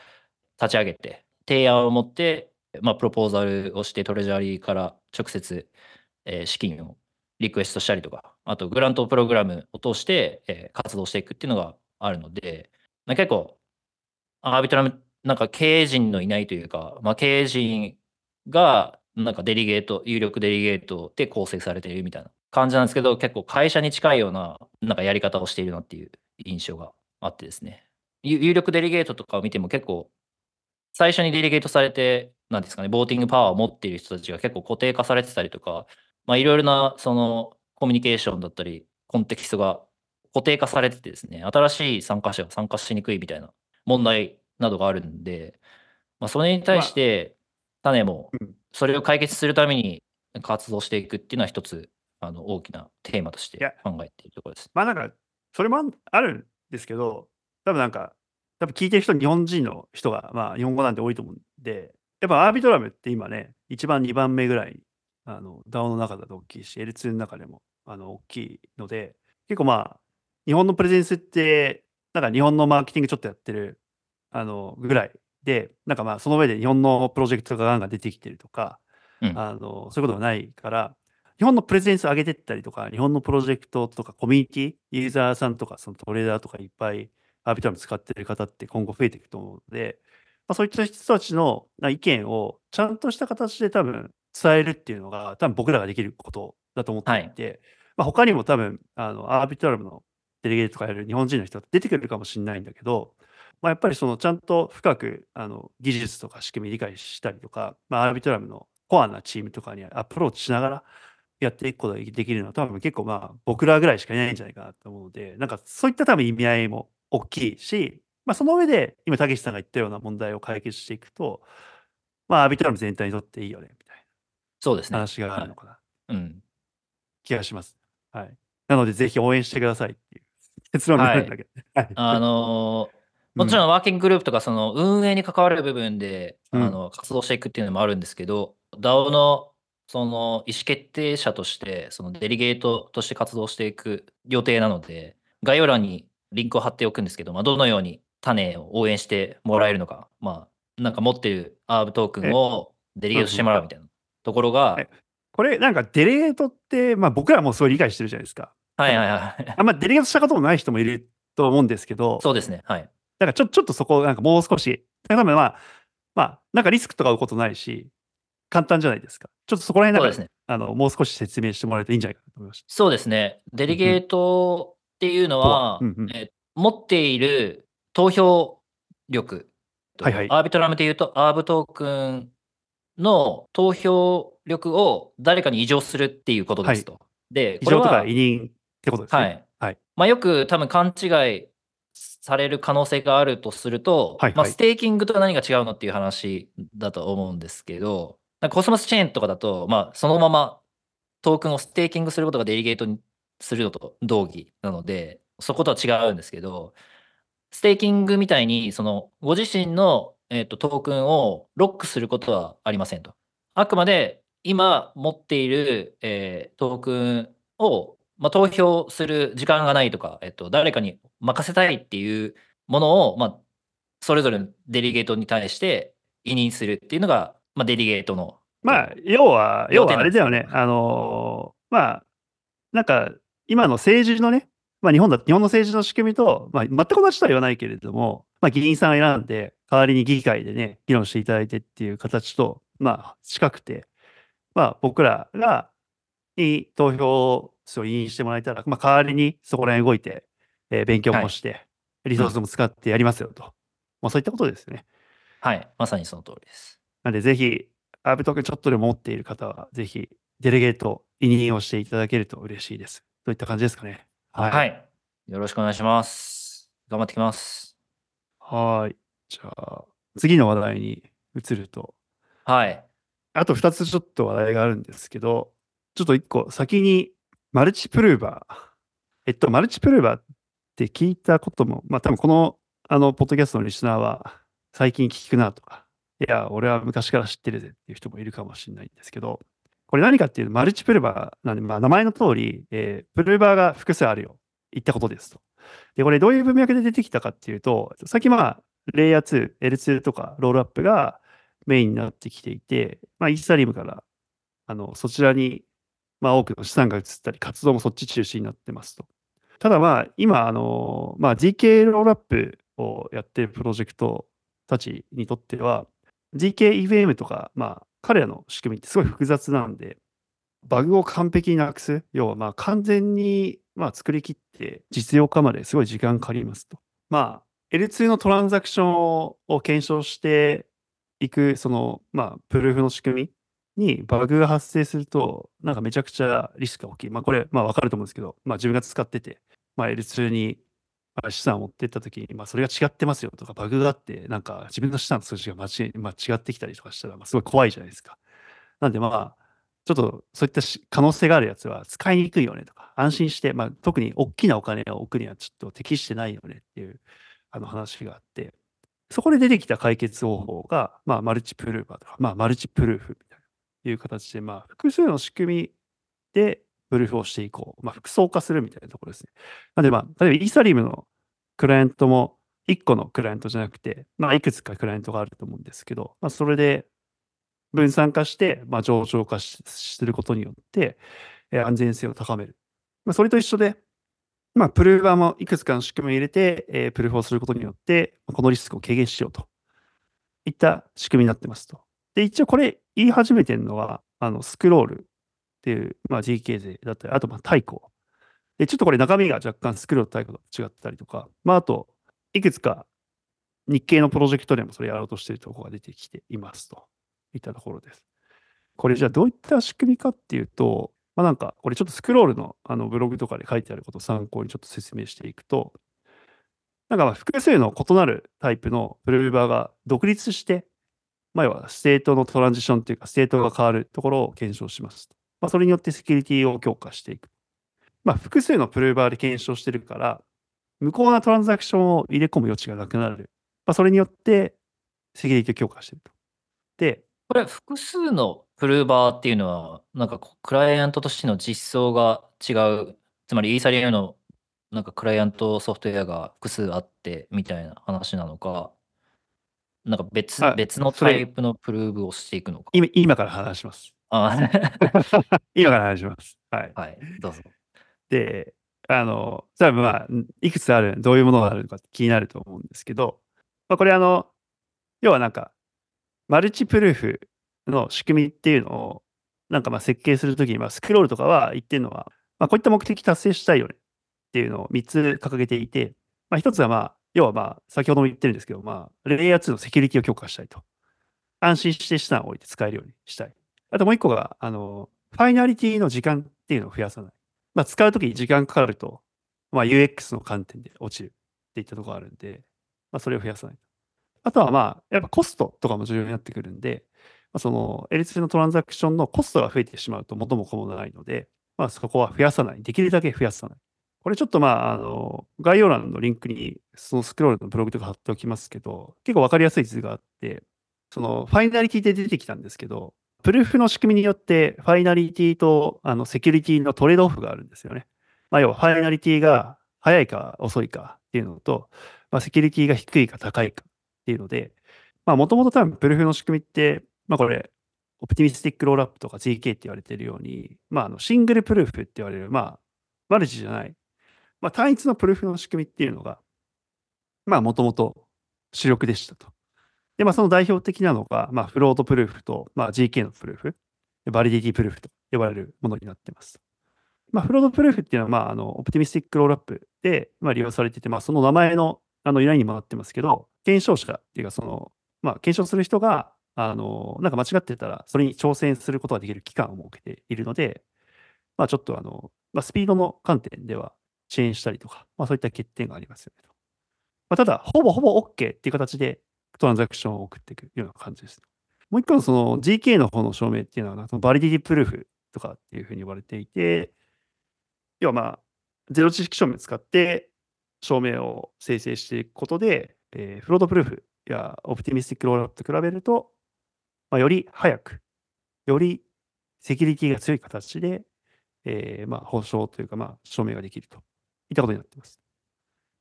立ち上げて、提案を持って、まあ、プロポーザルをして、トレジャーリーから直接、えー資金をリクエストしたりとか、あとグラントプログラムを通して、えー活動していくっていうのがあるので、まあ、結構、アービトラム、なんか経営陣のいないというか、まあ、経営陣が、なんかデリゲート、有力デリゲートで構成されているみたいな感じなんですけど、結構会社に近いような、なんかやり方をしているなっていう印象があってですね。有力デリゲートとかを見ても結構、最初にデリゲートされて、なんですかね、ボーティングパワーを持っている人たちが結構固定化されてたりとか、まあ、いろいろな、その、コミュニケーションだったり、コンテキストが固定化されててですね、新しい参加者が参加しにくいみたいな問題などがあるんで、まあ、それに対して、種も
うん
それを解決するために活動していくっていうのは一つ、あの大きなテーマとして考えているところです。
まあなんか、それもあるんですけど、多分なんか、多分聞いてる人、日本人の人が、まあ日本語なんて多いと思うんで、やっぱアービトラムって今ね、1番、2番目ぐらいに、あの、DAO の中だと大きいし、L2 の中でも、あの、大きいので、結構まあ、日本のプレゼンスって、なんか日本のマーケティングちょっとやってる、あの、ぐらいで、なんかまあ、その上で日本のプロジェクトがガンガン出てきてるとか、
うん。
あの、そういうことがないから、日本のプレゼンス上げてったりとか、日本のプロジェクトとかコミュニティ、ユーザーさんとか、そのトレーダーとかいっぱいアービトラム使ってる方って今後増えていくと思うので、まあ、そういった人たちのな意見をちゃんとした形で多分伝えるっていうのが、多分僕らができることだと思っていて、まあ、他にも多分、あの、アービトラムのデリゲートとかやる日本人の人が出てくるかもしれないんだけど、まあ、やっぱりそのちゃんと深くあの技術とか仕組み理解したりとか、まあ、アービトラムのコアなチームとかにアプローチしながらやっていくことができるのは多分結構まあ僕らぐらいしかいないんじゃないかなと思うので、なんかそういった多分意味合いも大きいし、まあその上で今、たけしさんが言ったような問題を解決していくと、まあアービトラム全体にとっていいよね、みたい
そうですね。
な話があるのかな、
うん。
気がします。はい。なのでぜひ応援してくださいっていう 結論になるんだけどね。はい。
あのー もちろんワーキンググループとかその運営に関わる部分で、
うん
あの活動していくっていうのもあるんですけど、DAO のその意思決定者として、そのデリゲートとして活動していく予定なので、概要欄にリンクを貼っておくんですけど、まあ、どのように種を応援してもらえるのか、まあ、なんか持ってるアーブトークンをデリゲートしてもらうみたいなところが、
えこれなんかデレゲートって、まあ僕らもそう理解してるじゃないですか。
はいはいはい。
あんまデレゲートしたこともない人もいると思うんですけど、
そうですね。はい。
だからちょちょっとそこ、なんかもう少し、多分まあ、まあ、なんかリスクとか負うことないし、簡単じゃないですか。ちょっとそこら辺なんか、
ね。
あの、もう少し説明してもらえるといいんじゃないかなと思いまし
そうですね。デリゲートっていうのは、
うんうん
えー持っている投票力、
はいはい
Arbitrum でいうと、 ARB トークンの投票力を誰かに移譲するっていうことですと。で、
た。
これは
移譲とか委任ってことですね。
はい。
はい
まあ、よく多分勘違いされる可能性があるとすると、
はいはい
まあ、 staking と何が違うのっていう話だと思うんですけど、コスモスチェーンとかだと、まあ、そのままトークンを staking することが delegate にするのと同義なので、そことは違うんですけど、ステーキングみたいに、そのご自身の、えー、とトークンをロックすることはありませんと。あくまで今持っている、えートークンを、まあ、投票する時間がないとか、えっと、誰かに任せたいっていうものを、まあ、それぞれのデリゲートに対して委任するっていうのが、まあ、デリゲートの。
まあ、要は、要はあれだよね。あのーまあ、なんか、今の政治のね、まあ日本だ、日本の政治の仕組みと、まあ全く同じとは言わないけれども、まあ議員さんを選んで、代わりに議会でね、議論していただいてっていう形と、まあ近くて、まあ僕らが、に投票数を委任してもらえたら、まあ代わりにそこら辺動いて、えー勉強もして、リソースも使ってやりますよと。まあそういったことですね。
はい、まさにその通りです。
なんでぜひ、アーブトークンちょっとでも持っている方は、ぜひ、デレゲート、委任をしていただけると嬉しいです。といった感じですかね。はい。
はい。よろしくお願いします。頑張ってきます。
はい。じゃあ、次の話題に移ると、
はい。
あと2つちょっと話題があるんですけど、ちょっと1個先に、マルチプルーバー。えっと、マルチプルーバーって聞いたことも、まあ多分この、あの、ポッドキャストのリスナーは、最近聞くなとか、いや、俺は昔から知ってるぜっていう人もいるかもしれないんですけど、これ何かっていうと、マルチプルバーなんで、まあ名前の通り、えープルバーが複数あるよ。言ったことですと。で、これどういう文脈で出てきたかっていうと、さっきまあ、レイヤー2、L2 とかロールアップがメインになってきていて、まあ、イーサリムから、あの、そちらに、まあ、多くの資産が移ったり、活動もそっち中心になってますと。ただまあ、今、あの、まあ、GK ロールアップをやってるプロジェクトたちにとっては、GKEVM とか、まあ、彼らの仕組みってすごい複雑なんで、バグを完璧になくす、要はまあ完全にまあ作り切って実用化まですごい時間かかりますと。まあ、L2 のトランザクションを検証していく、その、まあ、プルーフの仕組みにバグが発生すると、なんかめちゃくちゃリスクが大きい。まあ、これ、まあ、わかると思うんですけど、まあ、自分が使ってて、まあ、L2 にあ資産を持ってったときに、まあ、それが違ってますよとか、バグがあって、なんか自分の資産の数字が間違、まあ、違ってきたりとかしたら、まあ、すごい怖いじゃないですか。なんでまあ、ちょっとそういったし可能性があるやつは使いにくいよねとか、安心して、まあ、特に大きなお金を置くにはちょっと適してないよねっていうあの話があって、そこで出てきた解決方法が、まあ、マルチプルーバーとか、まあ、マルチプルーフみたいないう形で、まあ、複数の仕組みでプルーフをしていこう。まあ、複層化するみたいなところですね。なんで、まあ、例えばイーサリムのクライアントも1個のクライアントじゃなくて、まあ、いくつかクライアントがあると思うんですけど、まあ、それで分散化して、まあ、上場化しすることによって、えー安全性を高める。まあ、それと一緒で、まあ、プルーバーもいくつかの仕組みを入れて、えープルーフをすることによって、まこのリスクを軽減しようといった仕組みになってますと。で、一応これ言い始めてるのは、あの、スクロールっていう、まあ、GK 勢だったり、あと、まあ、太鼓。で、ちょっとこれ中身が若干スクロールと太鼓と違ったりとか、まあ、あと、いくつか日系のプロジェクトでもそれやろうとしているところが出てきていますといったところです。これじゃあどういった仕組みかっていうと、まあ、なんか、これちょっと Scroll のあのブログとかで書いてあることを参考にちょっと説明していくと、なんかま複数の異なるタイプの prover が独立して、まあ、要は state の transition というか、 state が変わるところを検証します。まあ、それによってセキュリティを強化していく。まあ、複数の prover で検証してるから、無効なトランザクションを入れ込む余地がなくなる。まあ、それによってセキュリティを強化していると。で、
これ、複数のプルーバーっていうのは、なんかクライアントとしての実装が違う、つまりイーサリアムのなんかクライアントソフトウェアが複数あってみたいな話なのか、なんか別
あ
別のタイプのプルーブをしていくのか。
今今から話します。
あ
今から話します。はい。
はい、どうぞ。
で、あの、多分まあ、いくつある、どういうものがあるのか気になると思うんですけど、まあ、これあの、要はなんか、マルチプルーフの仕組みっていうのを、なんかまあ設計するときに、まあスクロールとかは言ってるのは、まあこういった目的達成したいよねっていうのを3つ掲げていて、まあ1つはまあ、要はまあ、先ほども言ってるんですけど、まあ、レイヤー2のセキュリティを強化したいと。安心して資産を置いて使えるようにしたい。あともう一個が、あの、ファイナリティの時間っていうのを増やさない。まあ、使うときに時間かかると、まあ、UX の観点で落ちるっていったところがあるんで、まあ、それを増やさない。あとはまあ、やっぱコストとかも重要になってくるんで、まあ、その L2 のトランザクションのコストが増えてしまうと元も子もないので、まあ、そこは増やさない。できるだけ増やさない。これちょっとまあ、あの、概要欄のリンクに、そのスクロールのブログとか貼っておきますけど、結構わかりやすい図があって、そのファイナリティで出てきたんですけど、プルーフの仕組みによって、ファイナリティとあのセキュリティのトレードオフがあるんですよね。まあ、要はファイナリティが早いか遅いかっていうのと、まあ、セキュリティが低いか高いかっていうので、まあ、もともと多分プルーフの仕組みって、まあ、これ、オプティミスティックロールアップとか GK って言われてるように、まあ、あのシングルプルーフって言われる、まあ、マルチじゃない、まあ、単一のプルーフの仕組みっていうのが、まあ、もともと主力でしたと。で、まあ、その代表的なのが、まあ、フロートプルーフと、まあ、GK のプルーフ、バリディティプルーフと呼ばれるものになっています。まあ、フロートプルーフっていうのは、まあ、あの、オプティミスティックロールアップで、まあ、利用されていて、まあ、その名前の、あの、由来にもなってますけど、検証者っていうか、その、まあ、検証する人が、あの、なんか間違ってたら、それに挑戦することができる期間を設けているので、まあ、ちょっとあの、まあ、スピードの観点では遅延したりとか、まあ、そういった欠点がありますよねと。まあ、ただ、ほぼほぼ OK っていう形でトランザクションを送っていくような感じです。もう一個のその GK の方の証明っていうのは、そのバリディティプルーフとかっていうふうに呼ばれていて、要はまあ、ゼロ知識証明を使って証明を生成していくことで、えーフロートプルーフやオプティミスティックロールアップと比べると、まあ、より早く、よりセキュリティが強い形で、えーまあ、保証というか、ま、証明ができるといったことになっています。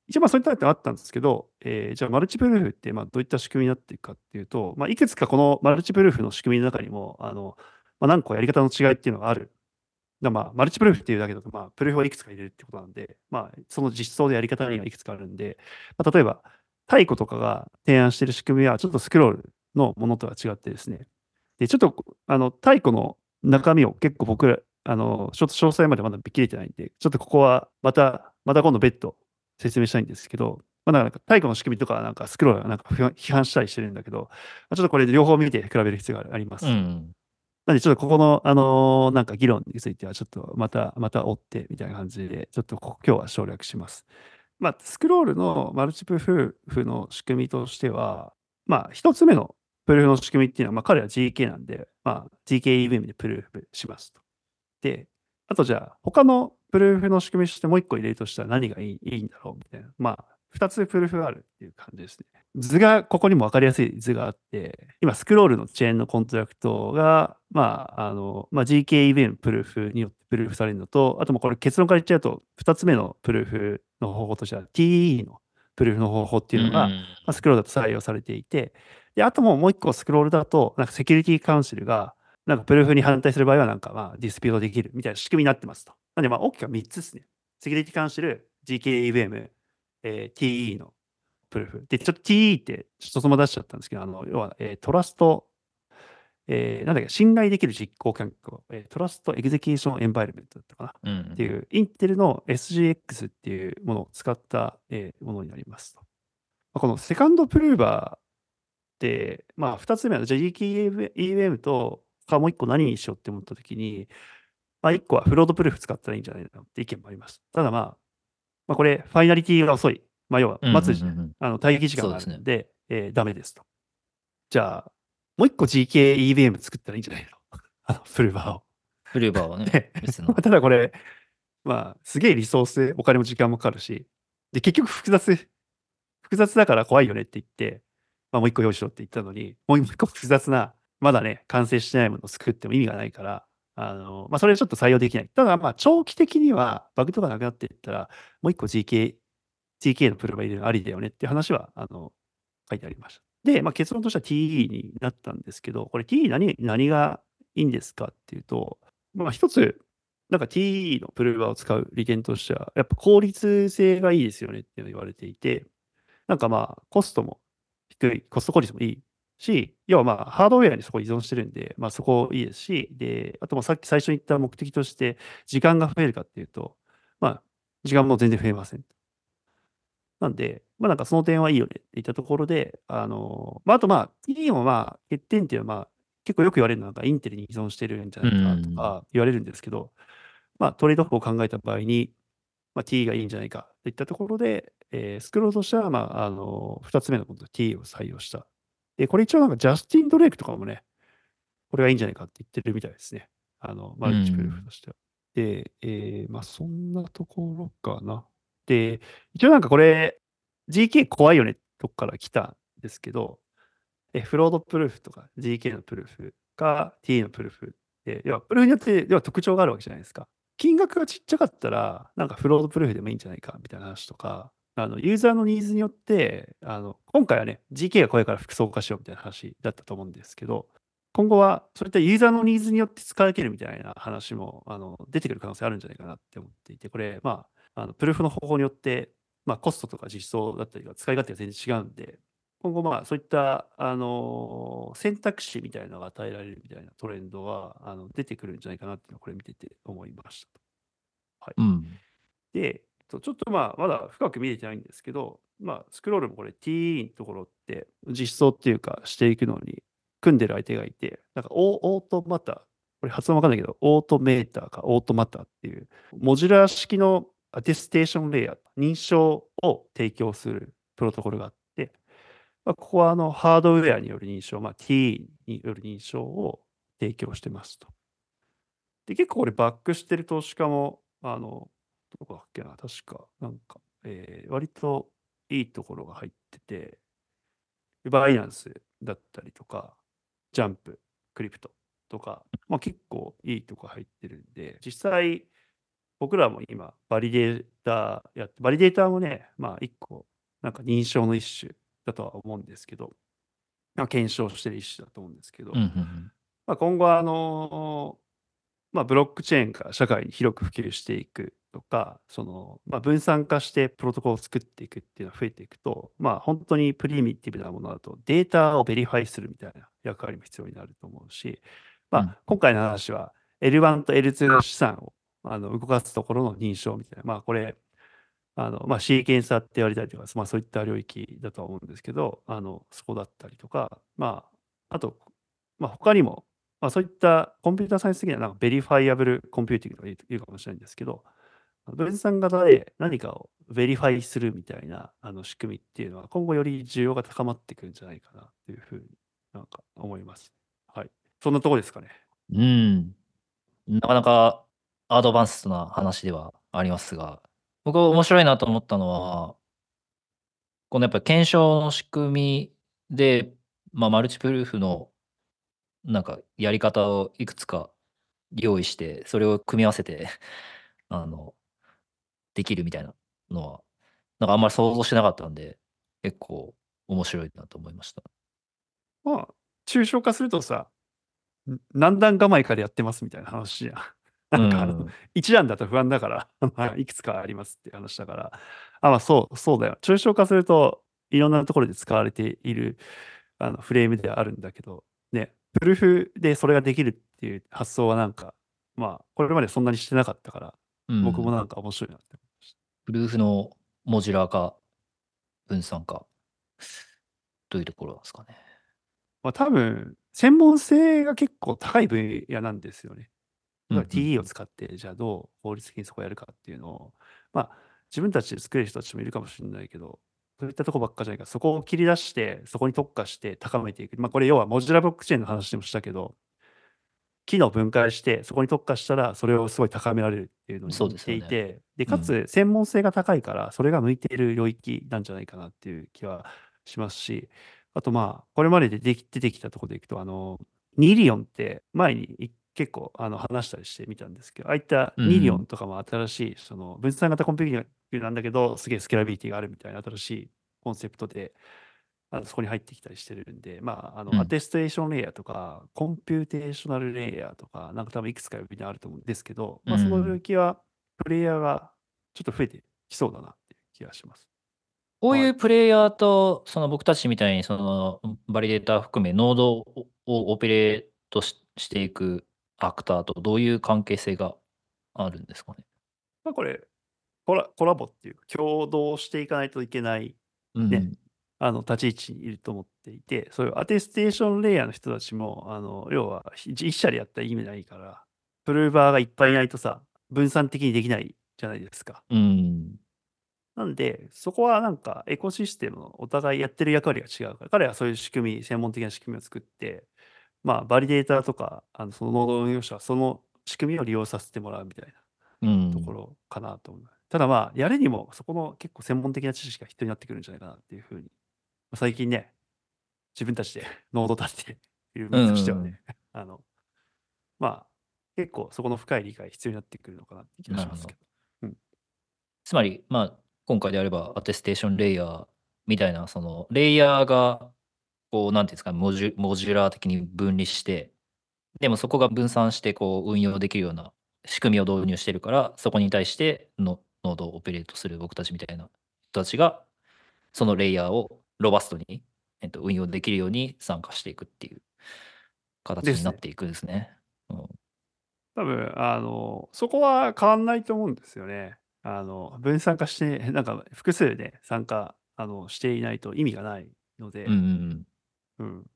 一応、まあ、そういったのあったんですけど、えーじゃあ、マルチプルーフって、まあ、どういった仕組みになっていくかっていうと、まあ、いくつかこのマルチプルーフの仕組みの中にも、あの、まあ、何個やり方の違いっていうのがある。だまあ、マルチプルーフっていうだけだと、まあ、プルーフをいくつか入れるってことなんで、まあ、その実装でやり方にはいくつかあるんで、まあ、例えば、太鼓とかが提案している仕組みは、ちょっとスクロールのものとは違ってですね、で、ちょっと、あの、太鼓の中身を結構僕ら、あの、ちょっと詳細までまだ見切れてないんで、ちょっとここはまた、また今度別途説明したいんですけど、まあ、なんか太鼓の仕組みとか、なんかスクロールがなんか批判したりしてるんだけど、まあ、ちょっとこれ両方見て比べる必要があります。
うん。
なんで、ちょっとここの、あのーなんか議論については、ちょっとまた、また追って、みたいな感じで、ちょっとこ今日は省略します。まあ、スクロールのマルチプルーフの仕組みとしては、まあ、一つ目の proof の仕組みっていうのは、まあ、彼は ZK なんで、まあ、GKEVM でプルーフしますと。で、あとじゃあ、他の proof の仕組みとしてもう一個入れるとしたら何がいいいいんだろうみたいな。まあ、二つ proof があるっていう感じですね。図が、ここにも分かりやすい図があって、今、 Scroll のチェーンのコントラクトが、まあ、あの、まあ、GKEVM プルーフによってプルーフされるのと、あともうこれ結論から言っちゃうと、二つ目の proof の方法としては、 TEE のproof の方法っていうのが、
ん
まあ、 Scroll だと採用されていて、で、あともうもう一個 Scroll だと、なんか security council が、なんか proof に反対する場合は、なんかまあ dispute できるみたいな仕組みになってますと。なんでまあ大きくは3つですね。 security council、zkEVM、えー TEE の proof。で、ちょっと TE ってちょっとその出しちゃったんですけど、あの、要は、えー trust、えーなんだっけ、信頼できる実行環境、えー trust execution environment だったかな。
うん
っていう、インテルの SGX っていうものを使った、えーものになりますと。まあこのセカンドプルーバーって、まあ、2つ目は、じゃあ GKEVM と他もう一個何にしようって思った時に、まあ一個はフロードプルーフ使ったらいいんじゃないのって意見もありました。ただまあ、まあこれ、ファイナリティが遅い。まあ要は、待つ、
うんうんうんうん
あの待機時間があ
そうで
で、えーダメですと。じゃあ、もう一個 GKEVM 作ったらいいんじゃないの？あの、フルバーを。
フルーバーはね。
ただこれ、まあ、すげえリソースでお金も時間もかかるし、で、結局複雑、複雑だから怖いよねって言って、まあもう一個用意しろって言ったのに、もう一個複雑な、まだね、完成してないものを作っても意味がないから、あの、まあそれはちょっと採用できない。ただまあ長期的にはバグとかなくなっていったら、もう一個 GK、GK のプルバ入れるありだよねって話は、あの、書いてありました。で、まあ結論としては TE になったんですけど、これ TE 何、何がいいんですかっていうと、まあ一つ、なんか TE のプルーバーを使う利点としては、やっぱ効率性がいいですよねっていうの言われていて、なんかまあコストも低い、コスト効率もいいし、要はまあハードウェアにそこ依存してるんで、まあそこいいですし、で、あともさっき最初に言った目的として時間が増えるかっていうと、まあ時間も全然増えません。なんで、まあなんかその点はいいよねって言ったところで、あの、まああとまあ TE もまあ欠点っていうのはまあ結構よく言われるのはなんかインテルに依存してるんじゃないかとか言われるんですけど、まあ、トレードオフを考えた場合に、まあ、T がいいんじゃないかといったところで、えースクロールとしては、まあ、あの、二つ目のこと T を採用した。で、これ一応なんかジャスティン・ドレイクとかもね、これがいいんじゃないかって言ってるみたいですね。あの、マルチプルーフとしては。で、えーまあ、そんなところかな。で、一応なんかこれ、GK 怖いよねとこから来たんですけど、えフロードプルーフとか GK のプルーフか T のプルーフで、要はプルーフによって要は特徴があるわけじゃないですか。金額がちっちゃかったら、なんかフロードプルーフでもいいんじゃないかみたいな話とか、あのユーザーのニーズによって、あの今回はね、GK が怖いから複層化しようみたいな話だったと思うんですけど、今後はそういったユーザーのニーズによって使い分けるみたいな話もあの出てくる可能性あるんじゃないかなって思っていて、これ、まあ、あのプルーフの方法によって、まあ、コストとか実装だったりとか使い勝手が全然違うんで、今後、まあ、そういった、あの選択肢みたいなのが与えられるみたいなトレンドはあの出てくるんじゃないかなっていうのをこれ見てて思いました。
うん。
で、とちょっとまあ、まだ深く見れてないんですけど、まあ、スクロールもこれ TE のところって実装っていうかしていくのに組んでる相手がいて、なんかオートマター、これ発音わかんないけど、オートメーターかオートマターっていう、モジュラー式のアテステーションレイヤー、認証を提供するプロトコルがあって、まあ、ここはあのハードウェアによる認証、まあ、TE による認証を提供してますと。で、結構これバックしてる投資家も、あの、どこだっけな、確か、なんか、えー割といいところが入ってて、バイナンスだったりとか、ジャンプ、クリプトとか、まあ結構いいとこ入ってるんで、実際、僕らも今、 validator やって、 validator もね、まあ一個、なんか認証の一種だとは思うんですけど、まあ検証してる一種だと思うんですけど、
うんうんうん。
まあ、今後はあのまあ、ブロックチェーンが社会に広く普及していくとか、そのまあ、分散化してプロトコルを作っていくっていうのが増えていくと、まあ、本当に primitive なものだとデータを verify するみたいな役割も必要になると思うし、まあ
うん。
今回の話は L1 と L2 の資産をあの動かすところの認証みたいな、まあ、これ、あのまあ、 sequencer って言われたりとか、まあ、そういった領域だとは思うんですけど、あのそこだったりとか、まあ、あと、まあ、他にも、まあ、そういったコンピューターサイエンス的にはなんか verifiable computing とか言うかもしれないんですけど、分散型で何かを verify するみたいなあの仕組みっていうのは今後より需要が高まってくるんじゃないかなというふうになんか思います。はい。そんなとこですかね。
うん。なかなかアドバンストな話ではありますが、僕は面白いなと思ったのは、このやっぱ検証の仕組みで、まあ、マルチプルーフのなんかやり方をいくつか用意して、それを組み合わせて、あの、できるみたいなのは、なんかあんまり想像してなかったんで、結構面白いなと思いました。
まあ、抽象化するとさ、ん何段構えかでやってますみたいな話じゃん。なんか一段だと不安だから、まあ、いくつかありますっていう話だから、あ、まあそう、そうだよ。抽象化すると、いろんなところで使われているあのフレームではあるんだけど、ね、プルーフでそれができるっていう発想はなんか、まあ、これまでそんなにしてなかったから、
うん
僕もなんか面白いなって。
プルーフのモジュラー化、分散化というところなんですかね。
まあ多分、専門性が結構高い分野なんですよね。
うんうん
TE を使って、じゃあどう効率的にそこをやるかっていうのを、まあ、自分たちで作れる人たちもいるかもしれないけど、そういったとこばっかじゃないから、そこを切り出して、そこに特化して高めていく。まあ、これ要はモジュラブロックチェーンの話でもしたけど、機能を分解して、そこに特化したら、それをすごい高められるっていうのに似
そうですよね。
ていて、で、かつ専門性が高いから、それが向いている領域なんじゃないかなっていう気はしますし、あとまあ、これまでで出てきたところでいくと、あの、 Nillion って前にい結構あの話したりしてみたんですけど、ああいった Nillion とかも新しい、その分散型 computing なんだけど、すげえ scalability があるみたいな新しいコンセプトで、あのそこに入ってきたりしてるんで、まあ、あの、
うん。
attestation layer とか、 computational layer とか、なんか多分いくつか呼び名あると思うんですけど、まあ、その領域は、プレイヤーがちょっと増えてきそうだなっていう気がします。
こういうプレイヤーと、その僕たちみたいに、そのバリデータ含め、ノードををオペレートししていくアクターとどういう関係性があるんですかね？
まあ、これコラ、コラボっていうか、共同していかないといけない
うん。
ねあの立ち位置にいると思っていて、そういうアテステーションレイヤーの人たちも、あの要は一社でやったら意味ないから、プルーバーがいっぱいいないとさ、分散的にできないじゃないですか。
うん。
なんで、そこはなんかエコシステムのお互いやってる役割が違うから、彼はそういう仕組み、専門的な仕組みを作って、まあ、バリデータとか、あのそのノード運用者はその仕組みを利用させてもらうみたいな
うん。
ところかなと思います。ただまあ、やるにもそこの結構専門的な知識が必要になってくるんじゃないかなっていうふうに、まあ最近ね、自分たちでノード立てている身としてはね、あの、まあ、結構そこの深い理解必要になってくるのかなって気がしますけど。
つまり、まあ、今回であれば、アテステーションレイヤーみたいな、その、レイヤーが、こう、なんていうんですか、モジュモジュラー的に分離して、でもそこが分散して、こう、運用できるような仕組みを導入してるから、そこに対しての、ノードをオペレートする僕たちみたいな人たちが、そのレイヤーをロバストに、えっと、運用できるように参加していくっていう形になっていくんですね。うん
多分、あの、そこは変わんないと思うんですよね。あの、分散化して、なんか複数で参加あのしていないと意味がないので、
うんうんうん
うん。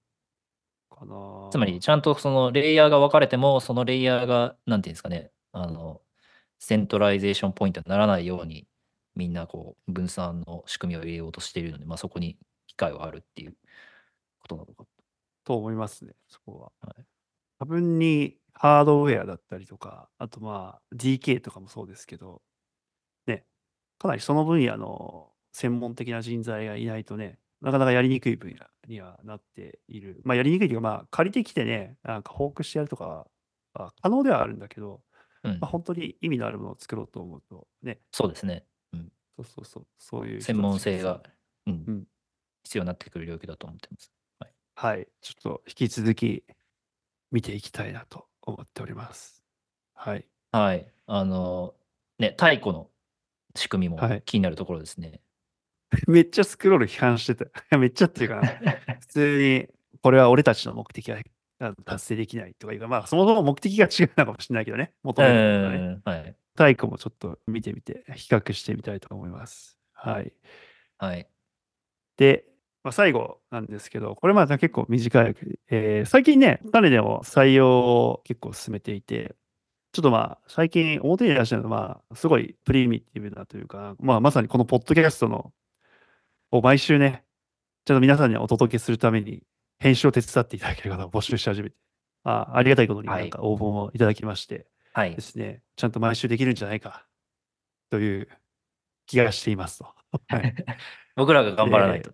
かな
つまり、ちゃんとそのレイヤーが分かれても、そのレイヤーが、なんていうんですかね、あの、centralization point にならないように、みんなこう、分散の仕組みを入れようとしているので、まあ、そこに機会はあるっていうことなのか。
と。思いますね、そこは。
はい。
多分にハードウェアだったりとか、あとまあ ZK とかもそうですけど、ね、かなりその分野の専門的な人材がいないとね、なかなかやりにくい分野にはなっている。まあやりにくいというか、まあ借りてきてね、なんかフォークしてやるとかは可能ではあるんだけど、
うん。
まあ、本当に意味のあるものを作ろうと思うと、ね、
そうですね。
そうそうそう、そういう
専門性が、うん。
うん
必要になってくる領域だと思ってます。
はい、ちょっと引き続き見ていきたいなと思っております。はい。
はい。あの、ね、太古の仕組みも
はい
気になるところですね。
めっちゃスクロール批判してた。めっちゃっていうかな、普通に、これは俺たちの目的があ達成できないとかいうか、まあ、そもそも目的が違うのかもしれないけどね、求
う
めるものがね。
ん。はい。
太鼓もちょっと見てみて、比較してみたいと思います。はい。
はい。
で、まあ、最後なんですけど、これまだ結構短い、えー最近ね、種でも採用を結構進めていて、ちょっとまあ、最近表に出してるのは、まあ、すごいプリミティブなというか、まあ、まさにこのポッドキャストの、を毎週ね、ちょっと皆さんにお届けするために、編集を手伝っていただける方を募集し始めて、あありがたいことに
はい
なんか応募もいただきまして、
はい
で。すね、ちゃんと毎週できるんじゃないか、という気がしていますと。はい
僕らが頑張らないと。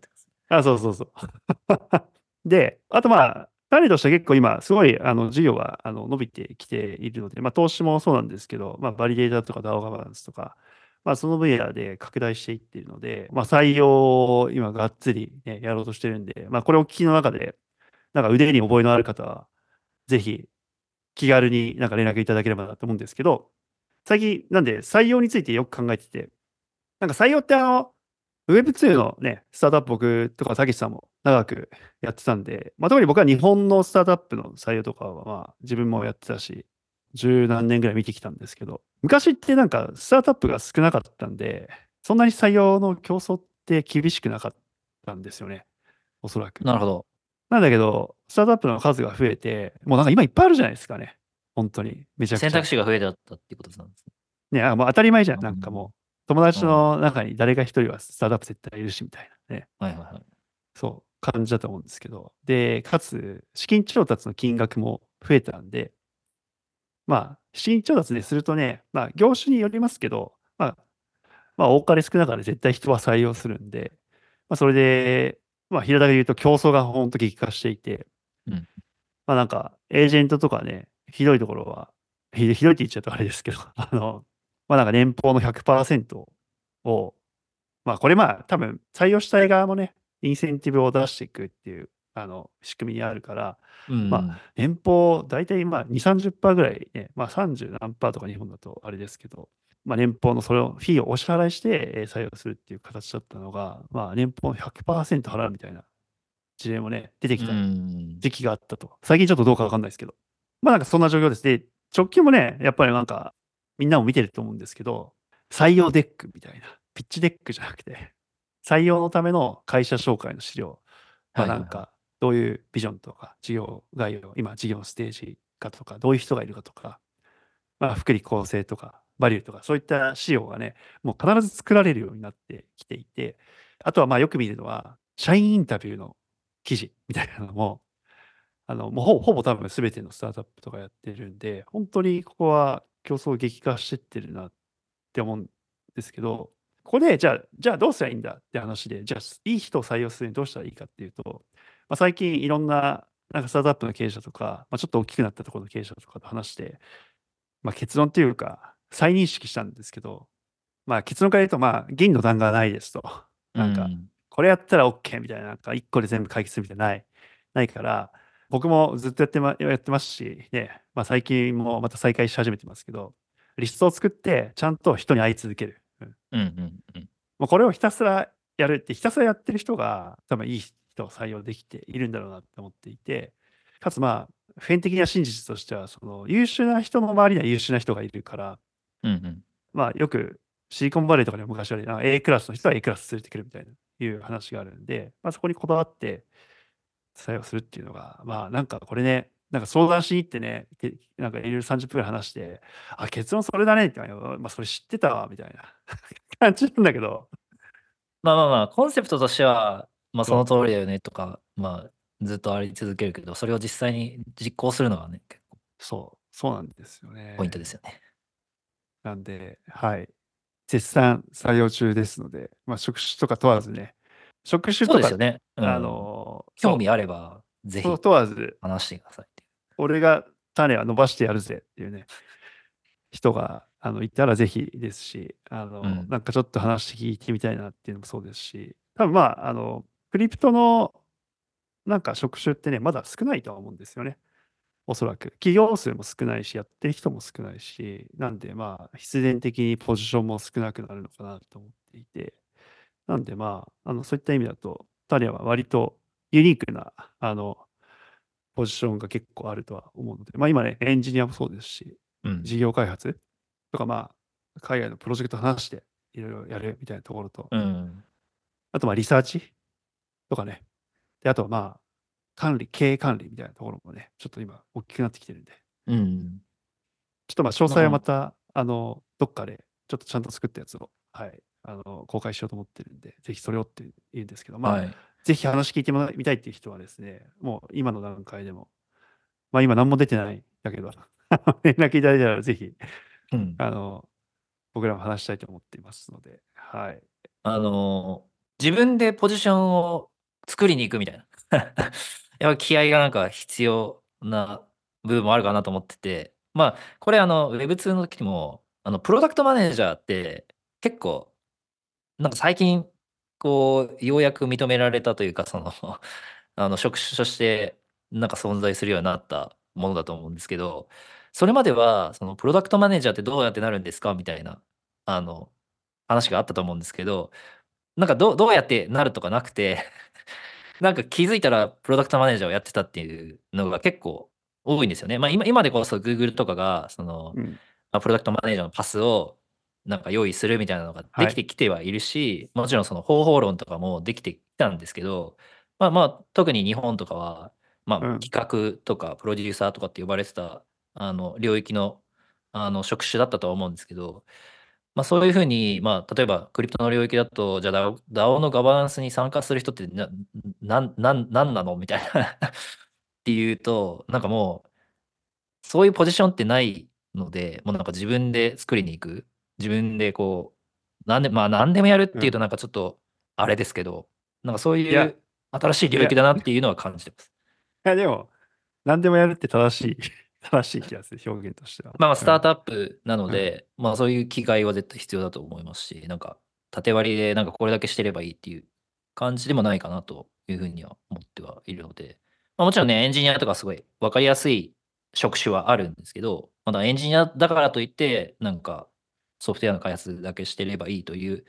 あ、そうそうそう。で、あとまあ、種としては結構今、すごいあの事業があの伸びてきているので、まあ、投資もそうなんですけど、まあ、バリデータとか DAO ガバナンスとか、まあ、その分野で拡大していっているので、まあ、採用を今がっつり、ね、やろうとしてるんで、まあ、これを聞きの中で、なんか腕に覚えのある方は、ぜひ気軽になんか連絡いただければなと思うんですけど、最近、なんで採用についてよく考えてて、なんか採用ってあの、Web2 のね、スタートアップ僕とかたけしさんも長くやってたんで、まあ、特に僕は日本のスタートアップの採用とかはまあ自分もやってたし、十何年ぐらい見てきたんですけど、昔ってなんかスタートアップが少なかったんで、そんなに採用の競争って厳しくなかったんですよね。おそらく。
なるほど。
なんだけど、スタートアップの数が増えて、もうなんか今いっぱいあるじゃないですかね。本当に。めちゃくちゃ。
選択肢が増えたっていうことなんです
ね。ね、もう当たり前じゃんなんかもう、友達の中に誰か一人はスタートアップ絶対いるし、みたいなね。
はいはいはい。
そう、感じだと思うんですけど。で、かつ、資金調達の金額も増えたんで、まあ、資金調達でするとね、まあ、業種によりますけど、まあ、まあ、多かれ少なかれ絶対人は採用するんで、まあ、それで、まあ、平たく言うと競争が本当激化していて、
うん
まあなんか、エージェントとかね、ひどいところは、ひひどいって言っちゃうとあれですけど、あの、まあなんか年俸の100%を、まあこれまあ多分採用したい側もね、インセンティブを出していくっていう、あの、仕組みにあるから、
うん
ま年俸、大体まあ2、30%ぐらいね、まあ30何パーとか日本だとあれですけど、まあ年俸のそれを、フィーをお支払いしてえー採用するっていう形だったのが、まあ年俸の100%払うみたいな事例もね、出てきた
うん
時期があったと。最近ちょっとどうかわかんないですけど。まあなんかそんな状況です。で、直近もね、やっぱりなんか、みんなも見てると思うんですけど、採用 deck みたいな、 pitch deck じゃなくて、採用のための会社紹介の資料、まあなんか、どういうビジョンとか、事業概要、今、事業のステージかとか、どういう人がいるかとか、まあ、福利厚生とか、バリューとか、そういった資料がね、もう必ず作られるようになってきていて、あとはまあよく見るのは、社員インタビューの記事みたいなのも、あの、もうほぼほぼ多分全てのスタートアップとかやってるんで、本当にここは競争激化してってるなって思うんですけど、ここで、じゃあ、じゃあどうすればいいんだって話で、じゃあ、いい人を採用するにどうしたらいいかっていうと、まあ、最近いろんな、なんかスタートアップの経営者とか、まあ、ちょっと大きくなったところの経営者とかと話して、まあ、結論というか、再認識したんですけど、まあ、結論から言うと、まあ、銀の弾がないですと。なんか、
うん
これやったら OK みたいな、なんか一個で全部解決するみたいなのない、ないから、僕もずっとやってまやってますし、ね、まあ最近もまた再開し始めてますけど、リストを作って、ちゃんと人に会い続ける。うん。
うんうんうん。
もうこれをひたすらやるって、ひたすらやってる人が、多分いい人を採用できているんだろうなって思っていて、かつまあ、普遍的な真実としては、その優秀な人の周りには優秀な人がいるから、
うんうん。
まあよくシリコンバレーとかでも昔はあ A クラスの人は A クラス連れてくるみたいないう話があるんで、まあそこにこだわって採用するっていうのが、まあなんかこれね、なんか相談しに行ってね、けなんかいろいろ30分ぐらい話して、あ、結論それだねって、まあそれ知ってたわ、みたいな 感じなんだけど、
まあまあまあ、コンセプトとしては、まあ
そ
の通りだよねとか、まあずっとあり続けるけど、それを実際に実行するのがね、結構
そう、そうなんですよね。
ポイントですよね。
なんで、はい。絶賛採用中ですので、まあ職種とか問わずね、職種とか
そうですよ、ね。うん
あの、
興味あれば、ぜひ
問わず、
話してください。
俺が種は伸ばしてやるぜっていうね、人があのいたらぜひですし、あの、
うん
なんかちょっと話聞いてみたいなっていうのもそうですし、多分まあ、あの、クリプトのなんか職種ってね、まだ少ないとは思うんですよね。おそらく。企業数も少ないし、やってる人も少ないし、なんでまあ、必然的にポジションも少なくなるのかなと思っていて、なんでまあ、あのそういった意味だと、タリアは割とユニークな、あの、ポジションが結構あるとは思うので、まあ今ね、エンジニアもそうですし、
うん
事業開発とかまあ、海外のプロジェクト話していろいろやるみたいなところと、
うん。
あとまあリサーチとかね、で、あとはまあ、管理、経営管理みたいなところもね、ちょっと今大きくなってきてるんで、
うん。
ちょっとまあ詳細はまた、あの、どっかでちょっとちゃんと作ったやつを、はい、あの、公開しようと思ってるんで、ぜひそれをって言うんですけど、まあ、
はい。
ぜひ話聞いてもらいたいっていう人はですね、もう今の段階でも、まあ今何も出てないんだけど、連絡いただいたらぜひ、
うん。
あの、僕らも話したいと思っていますので、はい。
あのー自分でポジションを作りに行くみたいな。やっぱり気合がなんか必要な部分もあるかなと思ってて、まあ、これあの、Web2 の時も、あの、プロダクトマネージャーって結構、なんか最近、こう、ようやく認められたというか、その、あの、職種として、なんか存在するようになったものだと思うんですけど、それまでは、その、プロダクトマネージャーってどうやってなるんですかみたいな、あの、話があったと思うんですけど、なんかどうどうやってなるとかなくて、なんか気づいたらプロダクトマネージャーをやってたっていうのが結構多いんですよね。まあ今今でこそ Google とかが、その、
うん。
まあ、プロダクトマネージャーのパスをなんか用意するみたいなのができてきてはいるし、もちろんその方法論とかもできてきたんですけど、まあまあ、特に日本とかは、まあ、
うん。
企画とかプロデューサーとかって呼ばれてた、あの、領域の、あの、職種だったとは思うんですけど、まあ、そういうふうに、まあ、例えばクリプトの領域だと、じゃあ DAO のガバナンスに参加する人ってな、なん、なん、なんなのみたいなっていうと、なんかもう、そういうポジションってないので、もうなんか自分で作りに行く。自分でこう、なんで、まあ何でもやるっていうとなんかちょっと、あれですけど、なんかそういう新しい領域だなっていうのは感じてます。
いやでも、何でもやるって正しい、正しい気がする、表現としては。
まあまあ、スタートアップなので、まあそういう機会は絶対必要だと思いますし、なんか、縦割りでなんかこれだけしてればいいっていう感じでもないかなというふうには思ってはいるので、まあもちろんね、エンジニアとかすごい分かりやすい職種はあるんですけど、まだエンジニアだからといって、なんかソフトウェアの開発だけしてればいいという、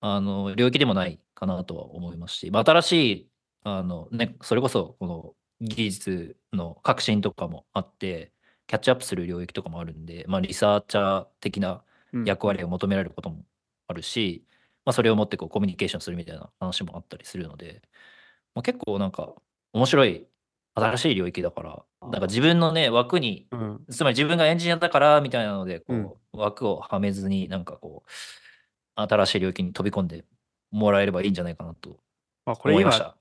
あの、領域でもないかなとは思いますし、まあ、新しい、あのね、それこそこの技術の革新とかもあって、キャッチアップする領域とかもあるんで、まあ、リサーチャー的な
うん。
役割を求められることもあるし、まあ、それを持ってこうコミュニケーションするみたいな話もあったりするので、まあ、結構なんか面白い新しい領域だから、なんか自分のね、枠に、
うん。
つまり自分がエンジニアだからみたいなので、
うん
こう、枠をはめずに、なんかこう、新しい領域に飛び込んでもらえればいいんじゃないかなと。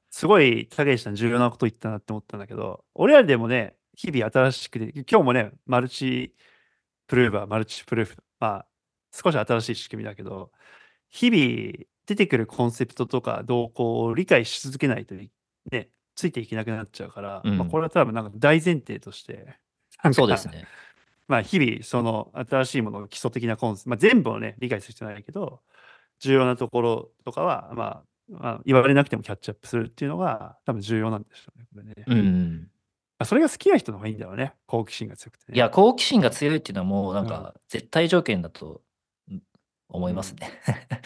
すごい、竹内さん重要なこと言ったなって思ったんだけど、俺らでもね、日々新しくて、今日もね、マルチプルーバー、マルチプルーフ、まあ、少し新しい仕組みだけど、日々出てくるコンセプトとか動向を理解し続けないとい、ね、ついていけなくなっちゃうから、
うん
まあ、これは多分なんか大前提として、
そうですね。
まあ、日々、その新しいもの、基礎的なコンセプト、まあ、全部をね、理解する必要ないけど、重要なところとかは、まあ、まあ、言われなくてもキャッチアップするっていうのが、多分重要なんでしょうね、これね。
うん。
まあそれが好きな人の方がいいんだろうね、好奇心が強くてね。
いや、好奇心が強いっていうのはもうなん
うん
か絶対条件だとうん思いますね。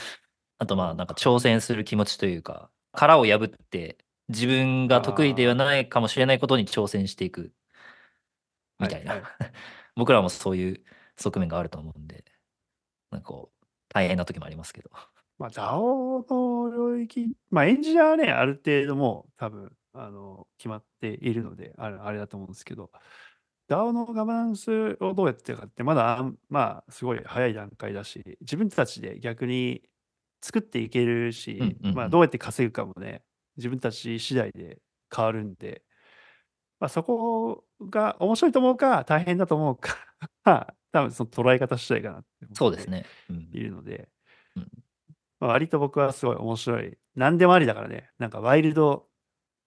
あとまあなんか挑戦する気持ちというか、殻を破って自分が得意ではないかもしれないことに挑戦していく。みたいな。
はいはい。
僕らもそういう側面があると思うんで、なんかこう、大変な時もありますけど。
まあ、DAO の領域、まあ、エンジニアはね、ある程度もう多分、あの、決まっているので、あれあれだと思うんですけど、DAO のガバナンスをどうやってかって、まだ、まあ、すごい早い段階だし、自分たちで逆に作っていけるし、
うんうんうん。
まあ、どうやって稼ぐかもね、自分たち次第で変わるんで、まあ、そこが面白いと思うか、大変だと思うか、まあ、多分その捉え方次第かなって
そうですね。うん。
いるので、
うん。
まあ、割と僕はすごい面白い。何でもありだからね、なんかワイルド、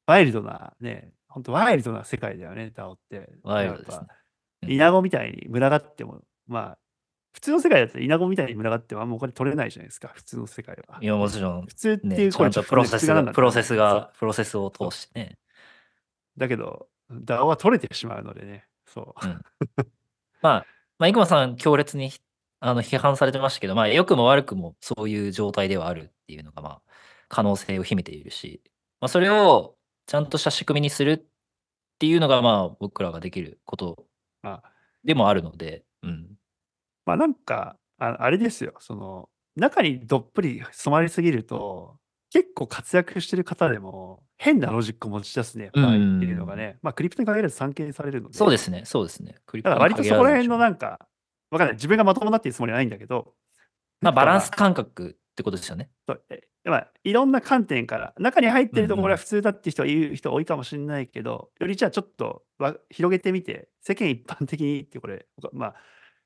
ワイルドなね、本当ワイルドな世界だよね、ダオって。
ワイルドですね。
イナゴみたいに群がっても、まあ、普通の世界だったらイナゴみたいに群がってもあんまお金取れないじゃないですか、普通の世界は。
いや、もちろん
普通ってい
ね、ち
うこれ
ゃんとプロセスが、プロセスが、プロセスを通してね。
だけど、ダオは取れてしまうのでね、そう。
まあ、まあ、生駒さん強烈にあの批判されてましたけど、まあ、良くも悪くもそういう状態ではあるっていうのが、まあ、可能性を秘めているし、まあ、それをちゃんとした仕組みにするっていうのが、まあ、僕らができること
まあ、
でもあるので、うん。
まあなんか、ああれですよ、その、中にどっぷり染まりすぎると、結構活躍してる方でも、変なロジックを持ち出すね、場合っていうのがね、まあクリプトに限らず散見されるので。
そうですね、そうですね。クリ
だから割とそこら辺のな
か、
んか、わかんない。自分がまともになっているつもりはないんだけど、
まあ、バランス
か
感覚ってことですよね。
そうえまあ、いろんな観点から、中に入ってると
うんうん
ころは普通だって人は言う人多いかもしれないけど、よりじゃあちょっとわ広げてみて、世間一般的にってこれ、まあ、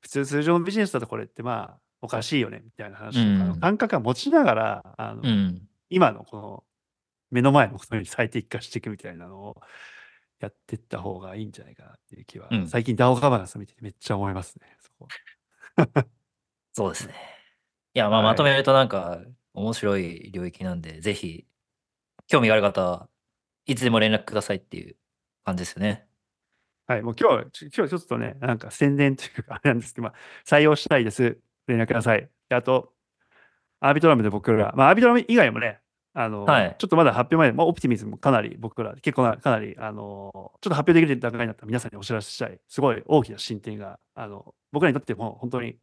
普通通常のビジネスだとこれってまあ、おかしいよねみたいな話とか感覚は持ちながら、あの
うん。
今のこの目の前のことに最適化していくみたいなのをやっていった方がいいんじゃないかなっていう気は、
うん
最近 DAO ガバナンスを見ててめっちゃ思いますね。そこ
そうですね。いや、まあ、
はい
まとめるとなんか、面白い領域なんで、ぜひ、興味がある方はいつでも連絡くださいっていう感じですよね。
はい、もう今日、ち今日ちょっとね、なんか宣伝というか、あれなんですけど、まあ、採用したいです。連絡ください。であと、アービトラムで僕ら、まあ、アービトラム以外もね、あの、
はい
ちょっとまだ発表前で、まあ、オプティミズムもかなり僕ら、結構な、かなり、あの、ちょっと発表できる段階になったら皆さんにお知らせしたい、すごい大きな進展が、あの、僕らにとっても本当に、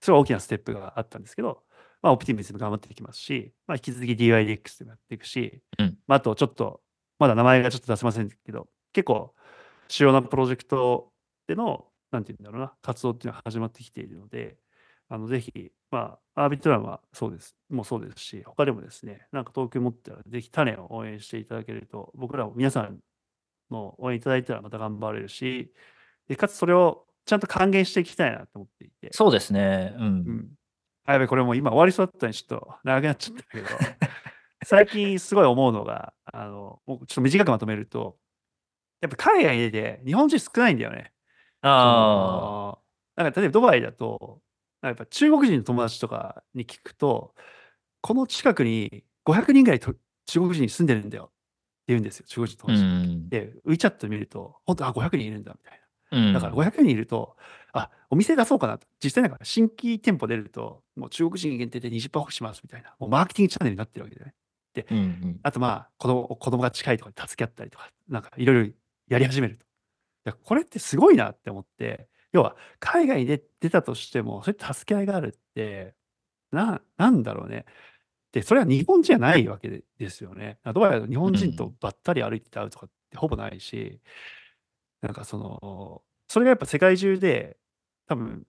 すごい大きなステップがあったんですけど、まあ、オプティミズム頑張っていきますし、まあ、引き続き DYDX でもやっていくし、
うん
まあ、あとちょっと、まだ名前がちょっと出せませんけど、結構主要なプロジェクトでの、なんていうんだろうな、活動っていうのは始まってきているので、あのぜひ、まあ、アービトラムはそうです、もうそうですし、他でもですね、なんか東京持ってたら、ぜひ種を応援していただけると、僕らも皆さんの応援いただいたらまた頑張れるし、でかつそれをちゃんと還元していきたいなと思っていて。
そうですね。うん。
うん。あ、やべ、これもう今終わりそうだったのにちょっと長くなっちゃったけど、最近すごい思うのが、あの、もうちょっと短くまとめると、やっぱ海外で日本人少ないんだよね。そ
あ
のなんか例えばドバイだと、やっぱ中国人の友達とかに聞くと、この近くに500人ぐらいと中国人住んでるんだよって言うんですよ、中国人
あ。う
の友達。
ん。
で、WeChat 見ると、本当、あ、500人いるんだみたい
うん。
な。だから500人いると、あ、お店出そうかなと。実際なんか新規店舗出ると、もう中国人限定で20%オフしますみたいな。もうマーケティングチャンネルになってるわけだよね。
うんうん。
あとまあ、子供子供が近いとかで助け合ったりとか、なんかいろいろやり始めると。いやこれってすごいなって思って、要は海外で出たとしても、それって助け合いがあるって、な、なんだろうね。で、それは日本人じゃないわけでですよね。どうやら日本人とばったり歩いて会うとかってほぼないし、なんかその、それがやっぱ世界中で、多分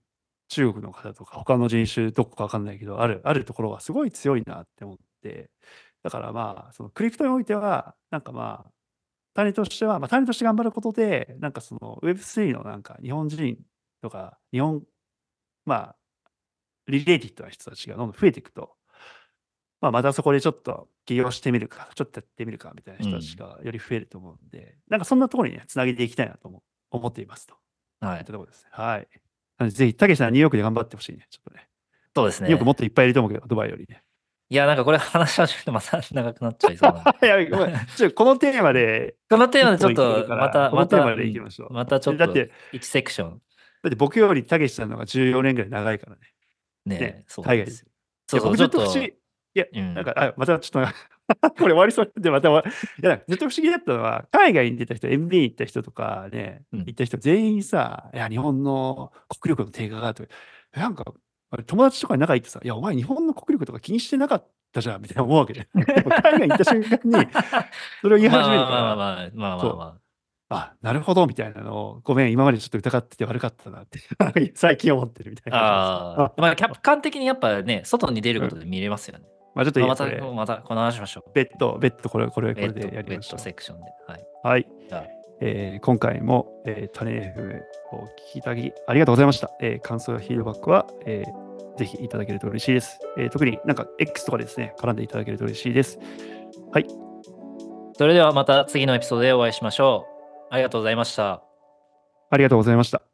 中国の方とか他の人種どこかわかんないけど、ある、あるところはすごい強いなって思って、だからまあ、そのクリプトにおいては、なんかまあ、種としては、まあ、種として頑張ることで、なんかその Web3 のなんか日本人とか、日本、まあ、リレーティッドな人たちがどんどん増えていくと、まあ、またそこでちょっと起業してみるか、ちょっとやってみるかみたいな人たちがより増えると思うんで、なんかそんなところにね、つなげていきたいなと思思っていますと。
はい
いった。ところですね。はい。ぜひ、たけしさん、ニューヨークで頑張ってほしいね。ちょっとね。
そうですね
ニューヨーク。もっといっぱいいると思うけど、ドバイよりね。
いや、なんかこれ話し始めるとまた長くなっちゃいそうな。
いや、ごめん。ちょこのテーマで、
このテーマでちょっとまた、また、
ま
たちょっと
だって、
1セクション
だって僕よりたけしさんの方が14年ぐらい長いからね。
ね
ね、
そう
海外です。
そうそう、
い
ちょっと。
いや、
うん
なんか、あ、またちょっと、これ終わりそうで、またいや、ずっと不思議だったのは、海外に出た人、MBA 行った人とかね、
うん
行った人全員さ、いや、日本の国力の低下がとか、なんか、あれ友達とかに仲いいってさ、いや、お前日本の国力とか気にしてなかったじゃん、みたいな思うわけじゃん。で海外行った瞬間に、それを言い始めるから。
まあまあまあまあまあ、まあ,まあ、
あ、なるほど、みたいなのを、ごめん、今までちょっと疑ってて悪かったなって 最近思ってるみたいな。
ああ。まあ、客観的にやっぱね、外に出ることで見れますよね。
うん、まあ、ちょっと、
まあ、また、また、この話しましょう。
ベッド、ベッド、これ、これ、
これ
でやりましょう。
ベッドセクションで。はい。
はい。
じゃあ
えー今回も、えー、種 FM をお聞きいただきありがとうございました。えー感想やフィードバックは、えーぜひいただけると嬉しいです。えー特になんか X とかですね、絡んでいただけると嬉しいです。
それではまた次のエピソードでお会いしましょう。ありがとうございました。
ありがとうございました。